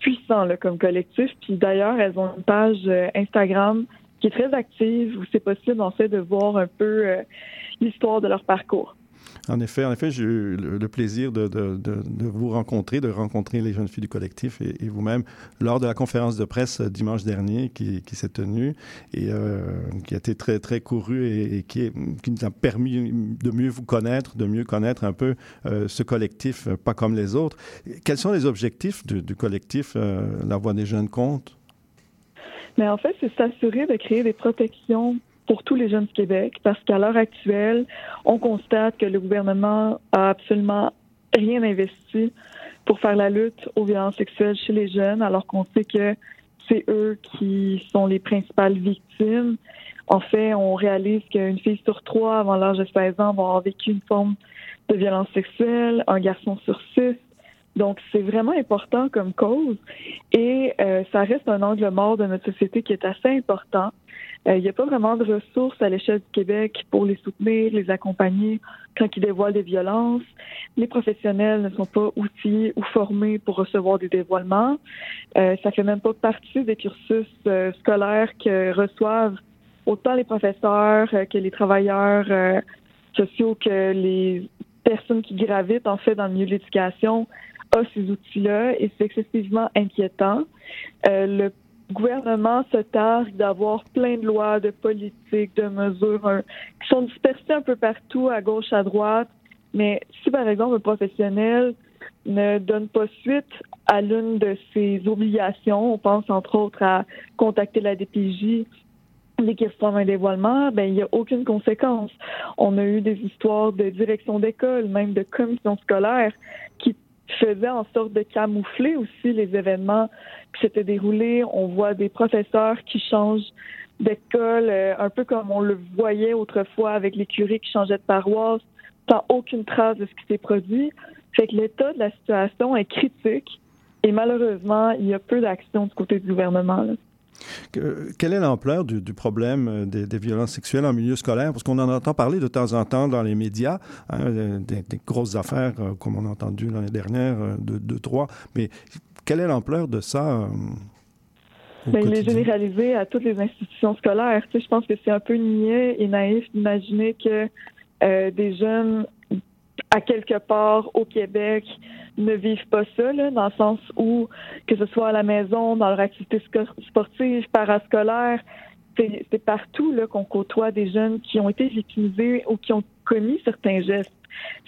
puissant là, comme collectif. Puis d'ailleurs elles ont une page Instagram très active, où c'est possible en fait de voir un peu euh, l'histoire de leur parcours. En effet, en effet, j'ai eu le plaisir de, vous rencontrer, de rencontrer les jeunes filles du collectif et, vous-même lors de la conférence de presse euh, dimanche dernier qui, s'est tenue et euh, qui a été très, très courue et, qui, nous a permis de mieux vous connaître, de mieux connaître un peu ce collectif, pas comme les autres. Quels sont les objectifs du, du collectif La Voix des jeunes compte? Mais en fait, c'est s'assurer de créer des protections pour tous les jeunes du Québec, parce qu'à l'heure actuelle, on constate que le gouvernement a absolument rien investi pour faire la lutte aux violences sexuelles chez les jeunes, alors qu'on sait que c'est eux qui sont les principales victimes. En fait, on réalise qu'une fille sur trois avant l'âge de 16 ans va avoir vécu une forme de violence sexuelle, un garçon sur six donc, c'est vraiment important comme cause et euh, ça reste un angle mort de notre société qui est assez important. Euh, il n'y a pas vraiment de ressources à l'échelle du Québec pour les soutenir, les accompagner quand ils dévoilent des violences. Les professionnels ne sont pas outillés ou formés pour recevoir des dévoilements. Euh, ça fait même pas partie des cursus euh, scolaires que reçoivent autant les professeurs que les travailleurs sociaux que les personnes qui gravitent en fait dans le milieu de l'éducation ces outils-là et c'est excessivement inquiétant. Euh, le gouvernement se targue d'avoir plein de lois, de politiques, de mesures qui sont dispersées un peu partout, à gauche, à droite. Mais si, par exemple, un professionnel ne donne pas suite à l'une de ses obligations, on pense entre autres à contacter la DPJ dès qu'il un dévoilement, ben il n'y a aucune conséquence. On a eu des histoires de direction d'école, même de commission scolaire, qui faisait en sorte de camoufler aussi les événements qui s'étaient déroulés. On voit des professeurs qui changent d'école, euh, un peu comme on le voyait autrefois avec les curés qui changeaient de paroisse, sans aucune trace de ce qui s'est produit. Fait que l'état de la situation est critique et malheureusement, il y a peu d'action du côté du gouvernement. Quelle est l'ampleur du, problème euh, des, violences sexuelles en milieu scolaire? Parce qu'on en entend parler de temps en temps dans les médias, hein, euh, des, grosses affaires euh, comme on a entendu l'année dernière, de deux, trois. Mais quelle est l'ampleur de ça? Mais il est généralisé à toutes les institutions scolaires. Tu sais, je pense que c'est un peu niais et naïf d'imaginer que des jeunes, à quelque part au Québec, ne vivent pas ça, là, dans le sens où, que ce soit à la maison, dans leur activité sportive, parascolaire, c'est partout qu'on côtoie des jeunes qui ont été victimisés ou qui ont commis certains gestes.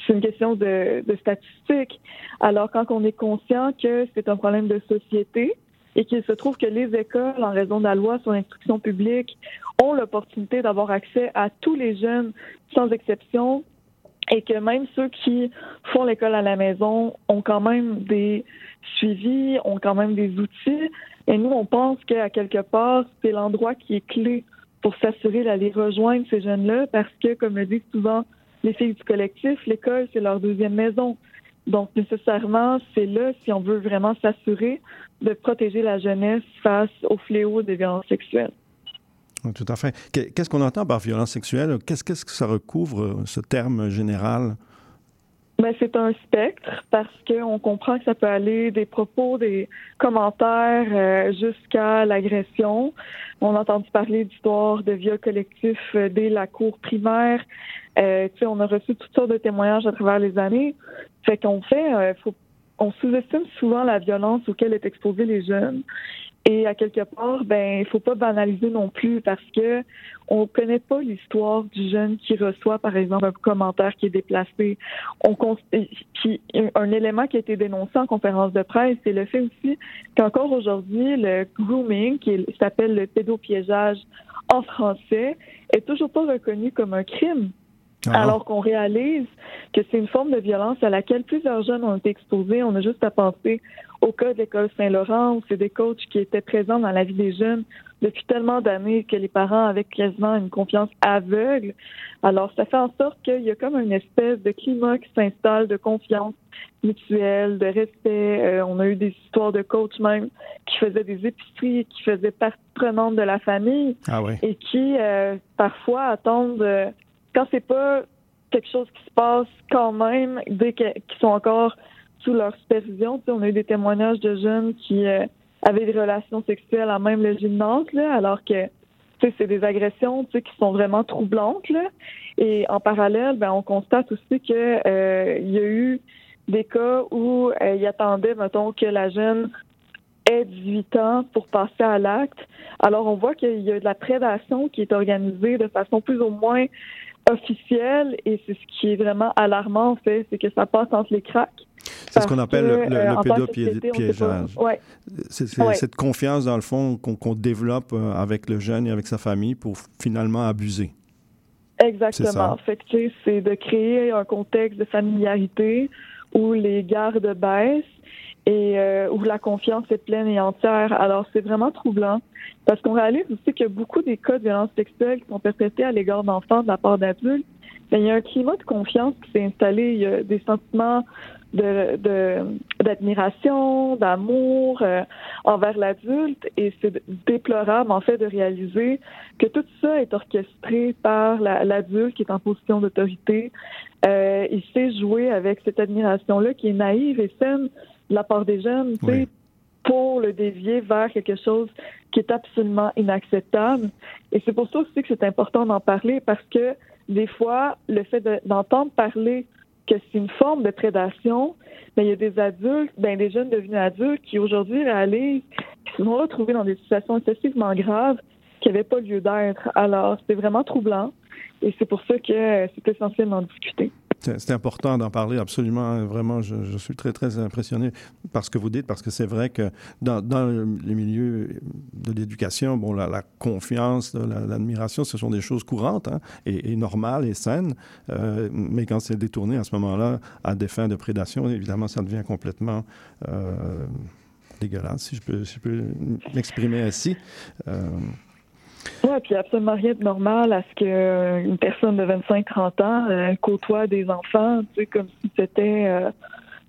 C'est une question de, de statistiques. Alors, quand on est conscient que c'est un problème de société, et qu'il se trouve que les écoles, en raison de la loi sur l'instruction publique, ont l'opportunité d'avoir accès à tous les jeunes sans exception et que même ceux qui font l'école à la maison ont quand même des suivis, ont quand même des outils. Et nous, on pense qu'à quelque part, c'est l'endroit qui est clé pour s'assurer d'aller rejoindre ces jeunes-là parce que, comme le disent souvent les filles du collectif, l'école, c'est leur deuxième maison. Donc, nécessairement, c'est là, si on veut vraiment s'assurer de protéger la jeunesse face au fléau des violences sexuelles. Tout à fait. Qu'est-ce qu'on entend par violence sexuelle? Qu'est-ce que ça recouvre, ce terme général? Ben, c'est un spectre parce qu'on comprend que ça peut aller des propos, des commentaires euh, jusqu'à l'agression. On a entendu parler d'histoires de viol collectif euh, dès la cour primaire. Euh, on a reçu toutes sortes de témoignages à travers les années. Fait qu'on fait, euh, faut, on sous-estime souvent la violence auquel est exposé les jeunes. Et à quelque part, ben, il faut pas banaliser non plus parce que on connaît pas l'histoire du jeune qui reçoit, par exemple, un commentaire qui est déplacé. On puis un élément qui a été dénoncé en conférence de presse, c'est le fait aussi qu'encore aujourd'hui, le grooming, qui s'appelle le pédopiégeage en français, est toujours pas reconnu comme un crime. Ah. Alors qu'on réalise que c'est une forme de violence à laquelle plusieurs jeunes ont été exposés. On a juste à penser au cas de l'école Saint-Laurent où c'est des coachs qui étaient présents dans la vie des jeunes depuis tellement d'années que les parents avaient quasiment une confiance aveugle. Alors, ça fait en sorte qu'il y a comme une espèce de climat qui s'installe de confiance mutuelle, de respect. Euh, on a eu des histoires de coachs même qui faisaient des épiceries, qui faisaient partie prenante de la famille ah et qui euh, parfois attendent euh, quand c'est pas quelque chose qui se passe quand même, dès qu'ils sont encore sous leur supervision, on a eu des témoignages de jeunes qui euh, avaient des relations sexuelles à même le gymnase, là, alors que c'est des agressions qui sont vraiment troublantes. Là. Et en parallèle, ben, on constate aussi qu'il euh, y a eu des cas où euh, il attendait, mettons, que la jeune ait 18 ans pour passer à l'acte. Alors, on voit qu'il y a de la prédation qui est organisée de façon plus ou moins officiel et c'est ce qui est vraiment alarmant en fait, c'est que ça passe entre les cracks. C'est ce qu'on appelle le, le, pédopiégeage. C'est cette confiance, dans le fond, qu'on développe euh, avec le jeune et avec sa famille pour finalement abuser. Exactement. Fait c'est de créer un contexte de familiarité où les gardes baissent et euh, où la confiance est pleine et entière. Alors, c'est vraiment troublant parce qu'on réalise aussi a beaucoup des cas de violence sexuelle qui sont perpétrés à l'égard d'enfants de la part d'adultes. Mais il y a un climat de confiance qui s'est installé. Il y a des sentiments de, d'admiration, d'amour euh, envers l'adulte et c'est déplorable en fait de réaliser que tout ça est orchestré par l'adulte qui est en position d'autorité. Euh, il sait jouer avec cette admiration-là qui est naïve et saine de la part des jeunes, pour le dévier vers quelque chose qui est absolument inacceptable. Et c'est pour ça aussi que c'est important d'en parler parce que des fois, le fait d'entendre parler que c'est une forme de prédation, mais il y a des adultes, ben des jeunes devenus adultes qui aujourd'hui réalisent qu'ils se sont retrouvés dans des situations excessivement graves qui n'avaient pas lieu d'être. Alors, c'est vraiment troublant et c'est pour ça que c'est essentiel d'en discuter. C'est important d'en parler, absolument. Vraiment, je, suis très, très impressionné par ce que vous dites, parce que c'est vrai que dans, les milieux de l'éducation, bon, la, confiance, l'admiration, ce sont des choses courantes hein, et, normales et saines. Euh, mais quand c'est détourné à ce moment-là à des fins de prédation, évidemment, ça devient complètement euh, dégueulasse, si je peux, si je peux m'exprimer ainsi. Euh, oui, puis absolument rien de normal à ce qu'une personne de 25-30 ans euh, côtoie des enfants, tu sais, comme si c'était... Euh,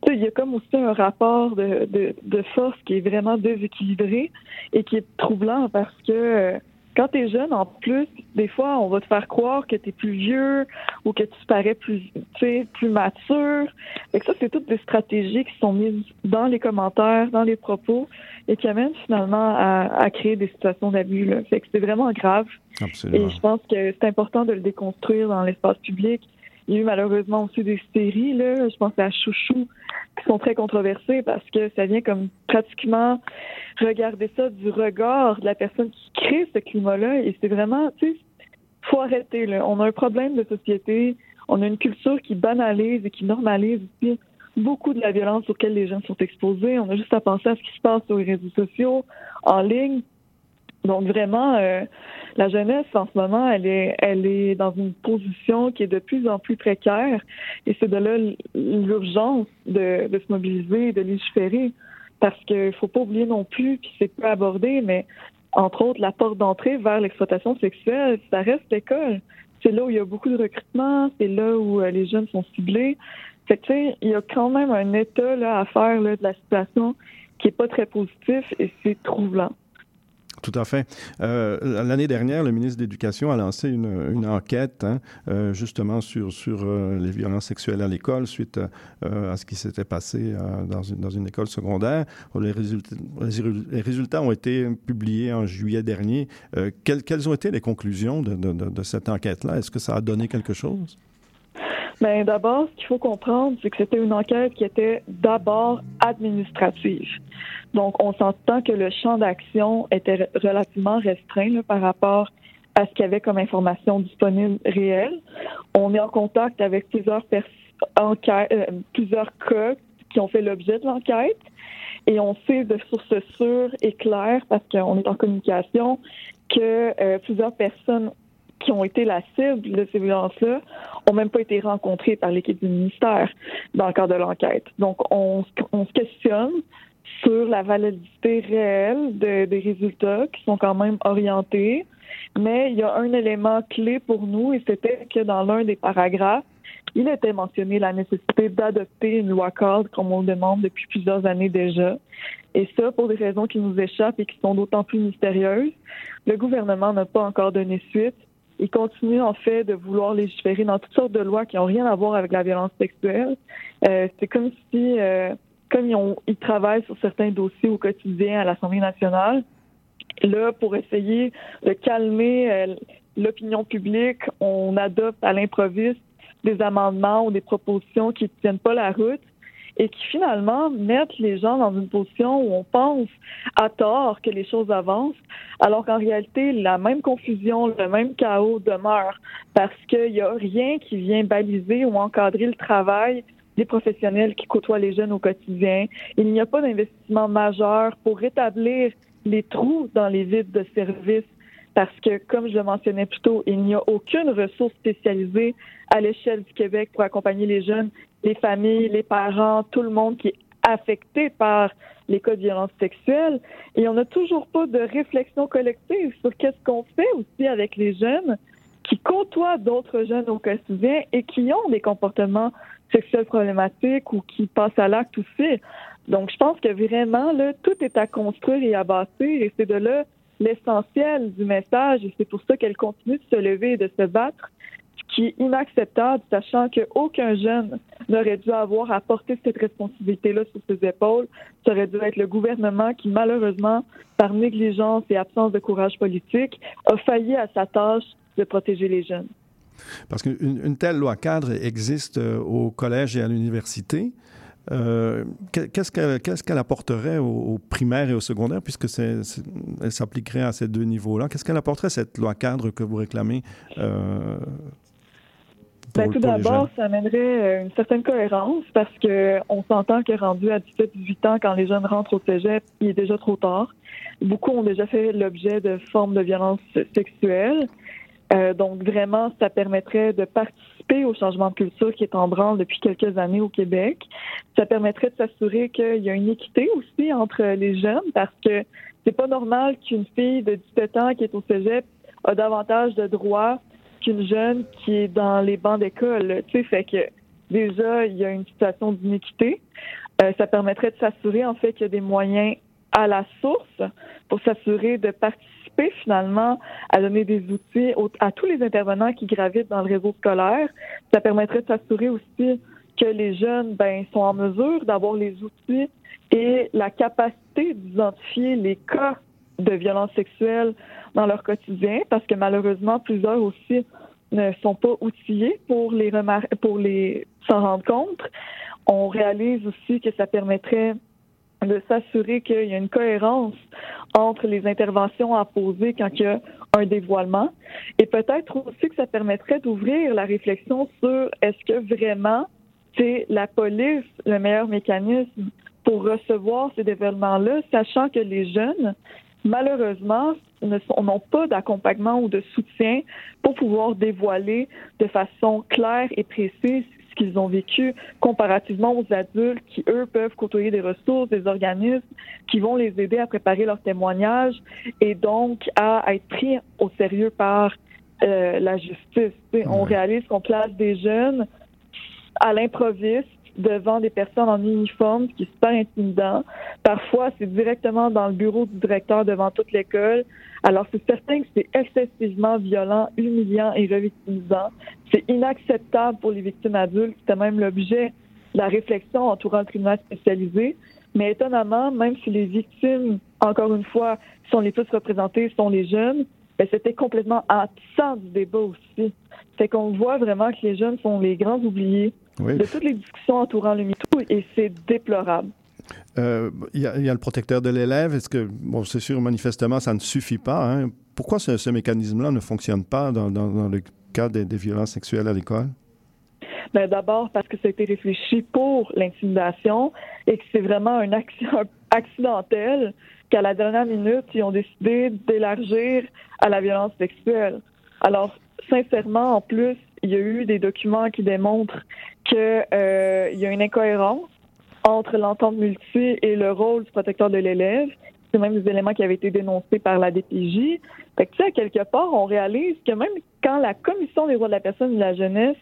tu sais, il y a comme aussi un rapport de, de, force qui est vraiment déséquilibré et qui est troublant parce que euh, quand tu es jeune, en plus, des fois, on va te faire croire que tu es plus vieux ou que tu parais plus, plus mature. Et ça, c'est toutes des stratégies qui sont mises dans les commentaires, dans les propos et qui amènent finalement à, créer des situations d'abus. Fait que c'est vraiment grave. Absolument. Et je pense que c'est important de le déconstruire dans l'espace public. Il y a eu malheureusement aussi des séries, je pense à Chouchou, qui sont très controversées parce que ça vient comme pratiquement regarder ça du regard de la personne qui crée ce climat-là. Et c'est vraiment, tu sais, faut arrêter. On a un problème de société. On a une culture qui banalise et qui normalise aussi beaucoup de la violence auxquelles les jeunes sont exposés. On a juste à penser à ce qui se passe sur les réseaux sociaux, en ligne. Donc vraiment, euh, la jeunesse en ce moment, elle est, elle est dans une position qui est de plus en plus précaire, et c'est de là l'urgence de, de, se mobiliser, de légiférer, parce qu'il faut pas oublier non plus, puis c'est peu abordé, mais entre autres, la porte d'entrée vers l'exploitation sexuelle, ça reste l'école. C'est là où il y a beaucoup de recrutement, c'est là où euh, les jeunes sont ciblés. Fait que, il y a quand même un état là, à faire là, de la situation qui est pas très positif et c'est troublant. Tout à fait. Euh, L'année dernière, le ministre de l'Éducation a lancé une, enquête hein, euh, justement sur, sur euh, les violences sexuelles à l'école suite à ce qui s'était passé dans, une, dans une école secondaire. Les résultats, ont été publiés en juillet dernier. Quelles, quelles, ont été les conclusions de, de, de cette enquête-là? Est-ce que ça a donné quelque chose? Bien, d'abord, ce qu'il faut comprendre, c'est que c'était une enquête qui était d'abord administrative. Donc, on s'entend que le champ d'action était relativement restreint là, par rapport à ce qu'il y avait comme information disponible réelle. On est en contact avec plusieurs, euh, plusieurs cas qui ont fait l'objet de l'enquête. Et on sait de sources sûres et claires, parce qu'on est en communication, que euh, plusieurs personnes qui ont été la cible de ces violences-là ont même pas été rencontrées par l'équipe du ministère dans le cadre de l'enquête. Donc, on, on, se questionne sur la validité réelle des résultats qui sont quand même orientés. Mais il y a un élément clé pour nous et c'était que dans l'un des paragraphes, il était mentionné la nécessité d'adopter une loi cadre comme on le demande depuis plusieurs années déjà. Et ça, pour des raisons qui nous échappent et qui sont d'autant plus mystérieuses, le gouvernement n'a pas encore donné suite ils continuent en fait de vouloir légiférer dans toutes sortes de lois qui n'ont rien à voir avec la violence sexuelle. Euh, c'est comme si, euh, comme ils, ont, ils travaillent sur certains dossiers au quotidien à l'Assemblée nationale, là, pour essayer de calmer euh, l'opinion publique, on adopte à l'improviste des amendements ou des propositions qui ne tiennent pas la route et qui finalement mettent les gens dans une position où on pense à tort que les choses avancent, alors qu'en réalité, la même confusion, le même chaos demeure parce qu'il n'y a rien qui vient baliser ou encadrer le travail des professionnels qui côtoient les jeunes au quotidien. Il n'y a pas d'investissement majeur pour rétablir les trous dans les vides de services parce que, comme je le mentionnais plus tôt, il n'y a aucune ressource spécialisée à l'échelle du Québec pour accompagner les jeunes, les familles, les parents, tout le monde qui est affecté par les cas de violence sexuelle. Et on n'a toujours pas de réflexion collective sur qu'est-ce qu'on fait aussi avec les jeunes qui côtoient d'autres jeunes au quotidien et qui ont des comportements sexuels problématiques ou qui passent à l'acte aussi. Donc, je pense que vraiment, là, tout est à construire et à bâtir et c'est de là l'essentiel du message et c'est pour ça qu'elle continue de se lever et de se battre, ce qui est inacceptable, sachant qu'aucun jeune n'aurait dû avoir à porter cette responsabilité-là sur ses épaules. Ça aurait dû être le gouvernement qui, malheureusement, par négligence et absence de courage politique, a failli à sa tâche de protéger les jeunes. Parce qu'une telle loi cadre existe euh, au collège et à l'université. Euh, qu'est-ce qu'elle apporterait aux, primaires et aux secondaires, puisque elle s'appliquerait à ces deux niveaux-là? Qu'est-ce qu'elle apporterait, cette loi cadre que vous réclamez euh, ben, tout d'abord, ça amènerait euh, une certaine cohérence parce que on s'entend que rendu à 17-18 ans, quand les jeunes rentrent au cégep, il est déjà trop tard. Beaucoup ont déjà fait l'objet de formes de violence sexuelle. Euh, donc vraiment, ça permettrait de participer au changement de culture qui est en branle depuis quelques années au Québec. Ça permettrait de s'assurer qu'il y a une équité aussi entre les jeunes parce que c'est pas normal qu'une fille de 17 ans qui est au cégep a davantage de droits qu'une jeune qui est dans les bancs d'école. Tu sais, fait que déjà, il y a une situation d'inéquité. Euh, ça permettrait de s'assurer en fait qu'il y a des moyens à la source pour s'assurer de participer finalement à donner des outils à tous les intervenants qui gravitent dans le réseau scolaire. Ça permettrait de s'assurer aussi que les jeunes ben, sont en mesure d'avoir les outils et la capacité d'identifier les cas de violence sexuelle dans leur quotidien, parce que malheureusement, plusieurs aussi ne sont pas outillés pour les pour les s'en rendre compte. On réalise aussi que ça permettrait de s'assurer qu'il y a une cohérence entre les interventions à poser quand il y a un dévoilement. Et peut-être aussi que ça permettrait d'ouvrir la réflexion sur est-ce que vraiment c'est la police le meilleur mécanisme pour recevoir ces développements-là, sachant que les jeunes, malheureusement, n'ont pas d'accompagnement ou de soutien pour pouvoir dévoiler de façon claire et précise qu'ils ont vécu comparativement aux adultes qui, eux, peuvent côtoyer des ressources, des organismes qui vont les aider à préparer leurs témoignages et donc à être pris au sérieux par euh, la justice. On réalise qu'on place des jeunes à l'improviste devant des personnes en uniforme, ce qui est super intimidant. Parfois, c'est directement dans le bureau du directeur devant toute l'école. Alors, c'est certain que c'est excessivement violent, humiliant et revictimisant. C'est inacceptable pour les victimes adultes. C'était même l'objet de la réflexion entourant le tribunal spécialisé. Mais étonnamment, même si les victimes, encore une fois, sont les plus représentées, sont les jeunes, ben, c'était complètement absent du débat aussi. C'est qu'on voit vraiment que les jeunes sont les grands oubliés de toutes les discussions entourant le MeToo et c'est déplorable. Euh, il y, a le protecteur de l'élève. Est-ce que, bon, c'est sûr, manifestement, ça ne suffit pas. Hein? Pourquoi ce, mécanisme-là ne fonctionne pas dans, le cas des, violences sexuelles à l'école? Ben, d'abord parce que ça a été réfléchi pour l'intimidation et que c'est vraiment un accident accidentel qu'à la dernière minute, ils ont décidé d'élargir à la violence sexuelle. Alors, sincèrement, en plus, il y a eu des documents qui démontrent qu'il euh, y a une incohérence entre l'entente multi et le rôle du protecteur de l'élève. C'est même des éléments qui avaient été dénoncés par la DPJ. Fait que, sais, quelque part, on réalise que même quand la Commission des droits de la personne et de la jeunesse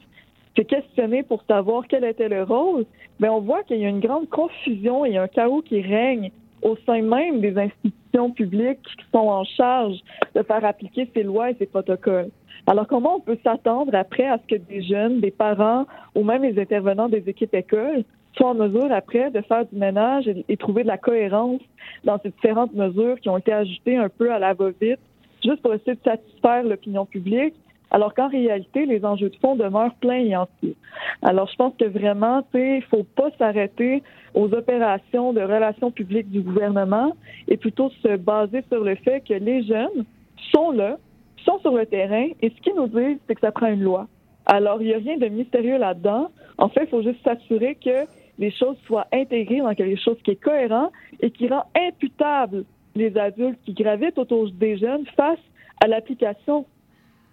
s'est questionnée pour savoir quel était le rôle, ben on voit qu'il y a une grande confusion et un chaos qui règne au sein même des institutions publiques qui sont en charge de faire appliquer ces lois et ces protocoles. Alors, comment on peut s'attendre après à ce que des jeunes, des parents ou même les intervenants des équipes écoles soient en mesure après de faire du ménage et, trouver de la cohérence dans ces différentes mesures qui ont été ajoutées un peu à la va-vite, juste pour essayer de satisfaire l'opinion publique, alors qu'en réalité, les enjeux de fond demeurent pleins et entiers. Alors, je pense que vraiment, tu sais, il faut pas s'arrêter aux opérations de relations publiques du gouvernement et plutôt se baser sur le fait que les jeunes sont là, sont sur le terrain et ce qu'ils nous disent, c'est que ça prend une loi. Alors, il n'y a rien de mystérieux là-dedans. En fait, il faut juste s'assurer que les choses soient intégrées dans quelque chose qui est cohérent et qui rend imputable les adultes qui gravitent autour des jeunes face à l'application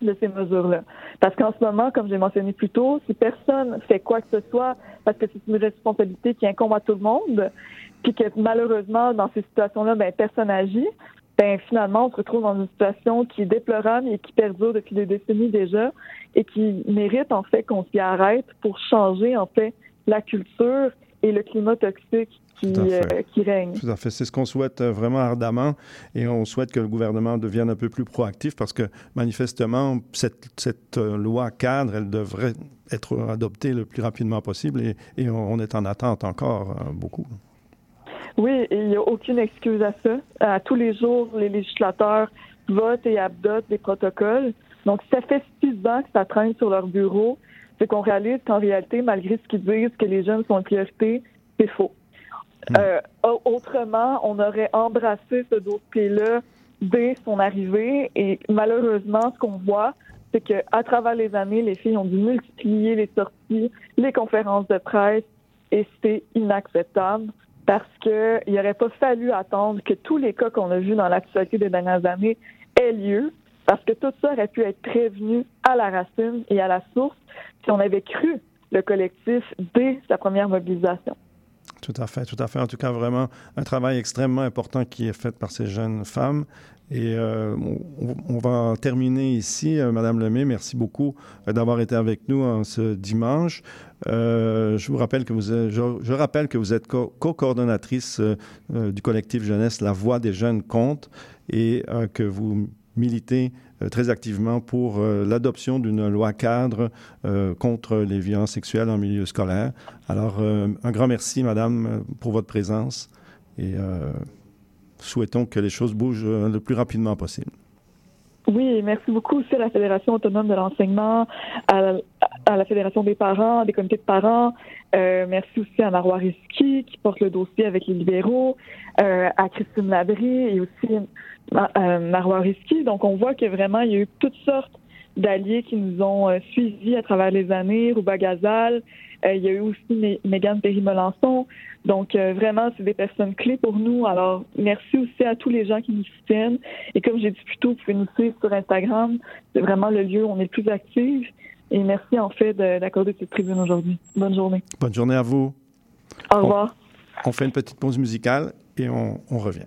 de ces mesures-là. Parce qu'en ce moment, comme j'ai mentionné plus tôt, si personne fait quoi que ce soit, parce que c'est une responsabilité qui incombe à tout le monde, puis que malheureusement, dans ces situations-là, ben, personne agit, ben finalement, on se retrouve dans une situation qui est déplorable et qui perdure depuis des décennies déjà et qui mérite en fait qu'on s'y arrête pour changer en fait la culture et le climat toxique qui, euh, qui, règne. Tout à fait. C'est ce qu'on souhaite euh, vraiment ardemment et on souhaite que le gouvernement devienne un peu plus proactif parce que manifestement, cette, cette euh, loi cadre, elle devrait être adoptée le plus rapidement possible et, et on est en attente encore beaucoup. Oui, il n'y a aucune excuse à ça. À tous les jours, les législateurs votent et adoptent des protocoles. Donc, ça fait six ans que ça traîne sur leur bureau. C'est qu'on réalise qu'en réalité, malgré ce qu'ils disent que les jeunes sont une priorité, c'est faux. Hmm. Euh, autrement, on aurait embrassé ce dossier-là dès son arrivée. Et malheureusement, ce qu'on voit, c'est qu'à travers les années, les filles ont dû multiplier les sorties, les conférences de presse, et c'est inacceptable parce qu'il n'aurait pas fallu attendre que tous les cas qu'on a vus dans l'actualité des dernières années aient lieu, parce que tout ça aurait pu être prévenu à la racine et à la source si on avait cru le collectif dès sa première mobilisation. Tout à fait, tout à fait. En tout cas, vraiment un travail extrêmement important qui est fait par ces jeunes femmes. Et euh, on, va terminer ici. Euh, Madame Lemay, merci beaucoup euh, d'avoir été avec nous en ce dimanche. je vous rappelle que vous êtes, co-coordonnatrice du collectif jeunesse La Voix des jeunes comptes et que vous militez très activement pour l'adoption d'une loi cadre contre les violences sexuelles en milieu scolaire. Alors, un grand merci, Madame, pour votre présence et souhaitons que les choses bougent euh, le plus rapidement possible. Oui, merci beaucoup aussi à la Fédération autonome de l'enseignement, à, la Fédération des parents, des comités de parents. Euh, merci aussi à Marois Risky qui porte le dossier avec les libéraux, euh, à Christine Labrie et aussi Marois Risky. Donc, on voit que vraiment, il y a eu toutes sortes d'alliés qui nous ont suivis à travers les années, Rouba Gazal, il y a eu aussi Mégane Perry-Melançon. Donc, euh, vraiment, c'est des personnes clés pour nous. Alors, merci aussi à tous les gens qui nous soutiennent. Et comme j'ai dit plus tôt, vous pouvez nous suivre sur Instagram. C'est vraiment le lieu où on est le plus actifs. Et merci, en fait, d'accorder cette tribune aujourd'hui. Bonne journée. Bonne journée à vous. Au revoir. On, fait une petite pause musicale et on revient.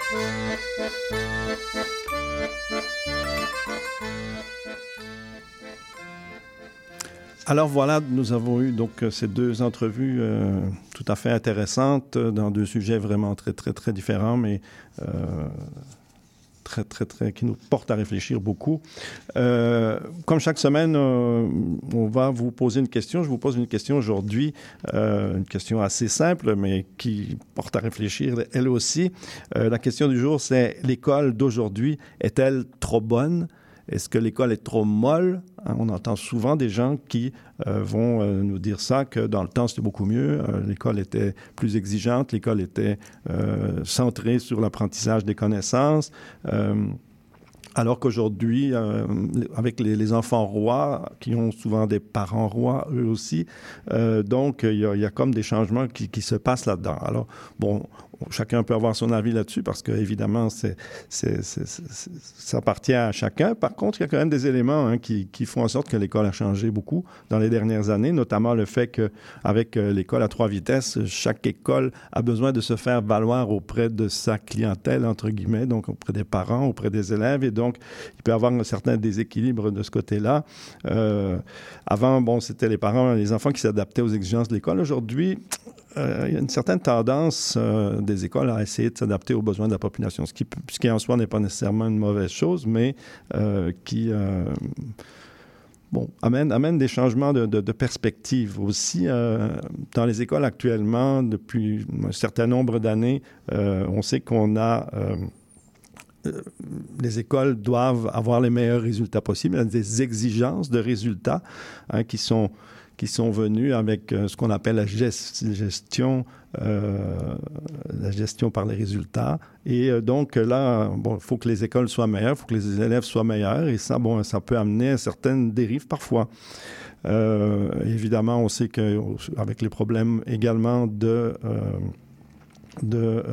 Alors voilà, nous avons eu donc euh, ces deux entrevues euh, tout à fait intéressantes euh, dans deux sujets vraiment très très très différents, mais qui nous portent à réfléchir beaucoup. comme chaque semaine, on va vous poser une question. Je vous pose une question aujourd'hui, une question assez simple, mais qui porte à réfléchir elle aussi. la question du jour, c'est l'école d'aujourd'hui est-elle trop bonne? Est-ce que l'école est trop molle? Hein, on entend souvent des gens qui euh, vont euh, nous dire ça, que dans le temps, c'était beaucoup mieux. Euh, l'école était plus exigeante, l'école était centrée sur l'apprentissage des connaissances. Alors qu'aujourd'hui, avec les, enfants rois, qui ont souvent des parents rois, eux aussi, donc il y, a comme des changements qui, qui se passent là-dedans. Alors, bon, chacun peut avoir son avis là-dessus parce que évidemment c'est, ça appartient à chacun. Par contre, il y a quand même des éléments hein, qui, qui, font en sorte que l'école a changé beaucoup dans les dernières années, notamment le fait qu'avec euh, l'école à trois vitesses, chaque école a besoin de se faire valoir auprès de sa clientèle entre guillemets, donc auprès des parents, auprès des élèves, et donc il peut y avoir un certain déséquilibre de ce côté-là. Euh, avant, bon, c'était les parents, les enfants qui s'adaptaient aux exigences de l'école. Aujourd'hui, euh, il y a une certaine tendance euh, des écoles à essayer de s'adapter aux besoins de la population, ce qui, en soi n'est pas nécessairement une mauvaise chose, mais euh, qui amène, des changements de, perspective aussi. dans les écoles actuellement, depuis un certain nombre d'années, on sait qu'on a les écoles doivent avoir les meilleurs résultats possibles. Des exigences de résultats hein, qui sont qui sont venus avec euh, ce qu'on appelle la gestion, euh, la gestion par les résultats. Et euh, donc là, bon, il faut que les écoles soient meilleures, il faut que les élèves soient meilleurs, et ça, bon, ça peut amener à certaines dérives parfois. évidemment, on sait qu'avec les problèmes également de de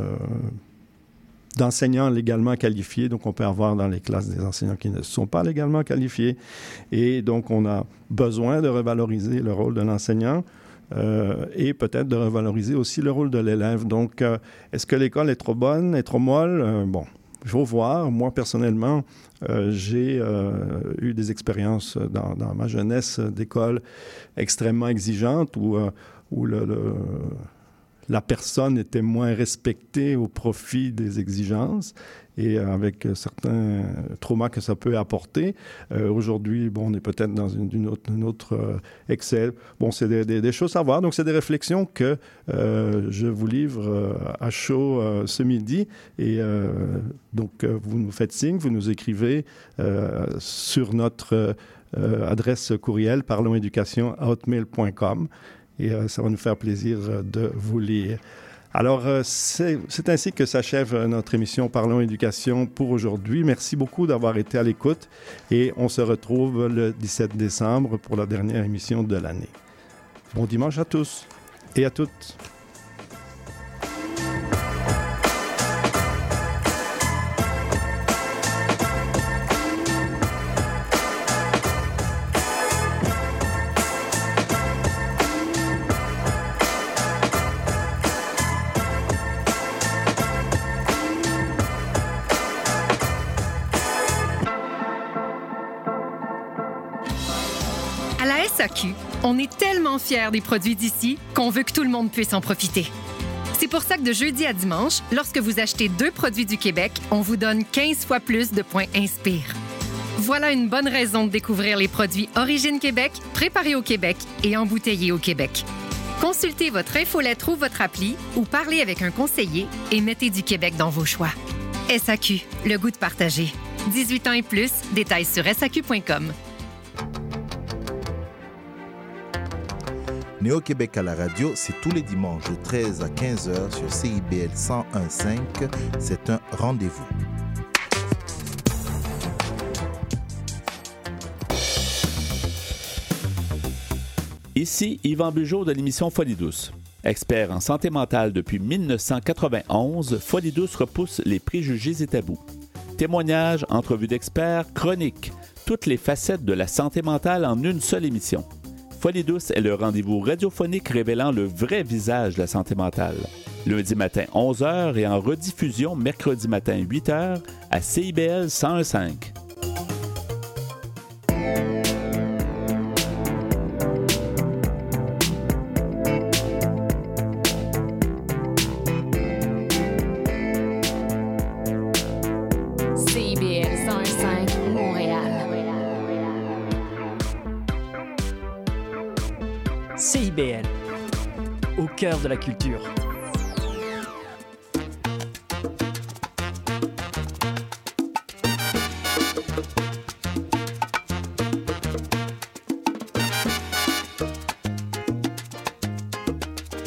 d'enseignants légalement qualifiés. Donc, on peut avoir dans les classes des enseignants qui ne sont pas légalement qualifiés. Et donc, on a besoin de revaloriser le rôle de l'enseignant. Euh, et peut-être de revaloriser aussi le rôle de l'élève. Donc, euh, est-ce que l'école est trop bonne, est trop molle? Euh, bon, il faut voir. Moi, personnellement, j'ai eu des expériences dans, ma jeunesse d'école extrêmement exigeantes où, où le la personne était moins respectée au profit des exigences et avec certains traumas que ça peut apporter. Euh, aujourd'hui, bon, on est peut-être dans une, autre, euh, Excel. Bon, c'est des, choses à voir. Donc, c'est des réflexions que euh, je vous livre à chaud ce midi. Et donc, vous nous faites signe, vous nous écrivez sur notre adresse courriel parlonséducation.hotmail.com et euh, ça va nous faire plaisir euh, de vous lire. Alors, euh, c'est ainsi que s'achève notre émission Parlons éducation pour aujourd'hui. Merci beaucoup d'avoir été à l'écoute et on se retrouve le 17 décembre pour la dernière émission de l'année. Bon dimanche à tous et à toutes. SAQ, on est tellement fiers des produits d'ici qu'on veut que tout le monde puisse en profiter. C'est pour ça que de jeudi à dimanche, lorsque vous achetez deux produits du Québec, on vous donne 15 fois plus de points Inspire. Voilà une bonne raison de découvrir les produits Origine Québec, préparés au Québec et embouteillés au Québec. Consultez votre infolettre ou votre appli ou parlez avec un conseiller et mettez du Québec dans vos choix. SAQ, le goût de partager. 18 ans et plus, détails sur SAQ.com. Néo-Québec à la radio, c'est tous les dimanches de 13 à 15 heures sur CIBL 101.5. C'est un rendez-vous. Ici Yvan Bugeaud de l'émission Folie douce. Expert en santé mentale depuis 1991, Folie douce repousse les préjugés et tabous. Témoignages, entrevues d'experts, chroniques, toutes les facettes de la santé mentale en une seule émission. Folie douce est le rendez-vous radiophonique révélant le vrai visage de la santé mentale. Lundi matin 11h et en rediffusion mercredi matin 8h à CIBL 101.5. cœur de la culture.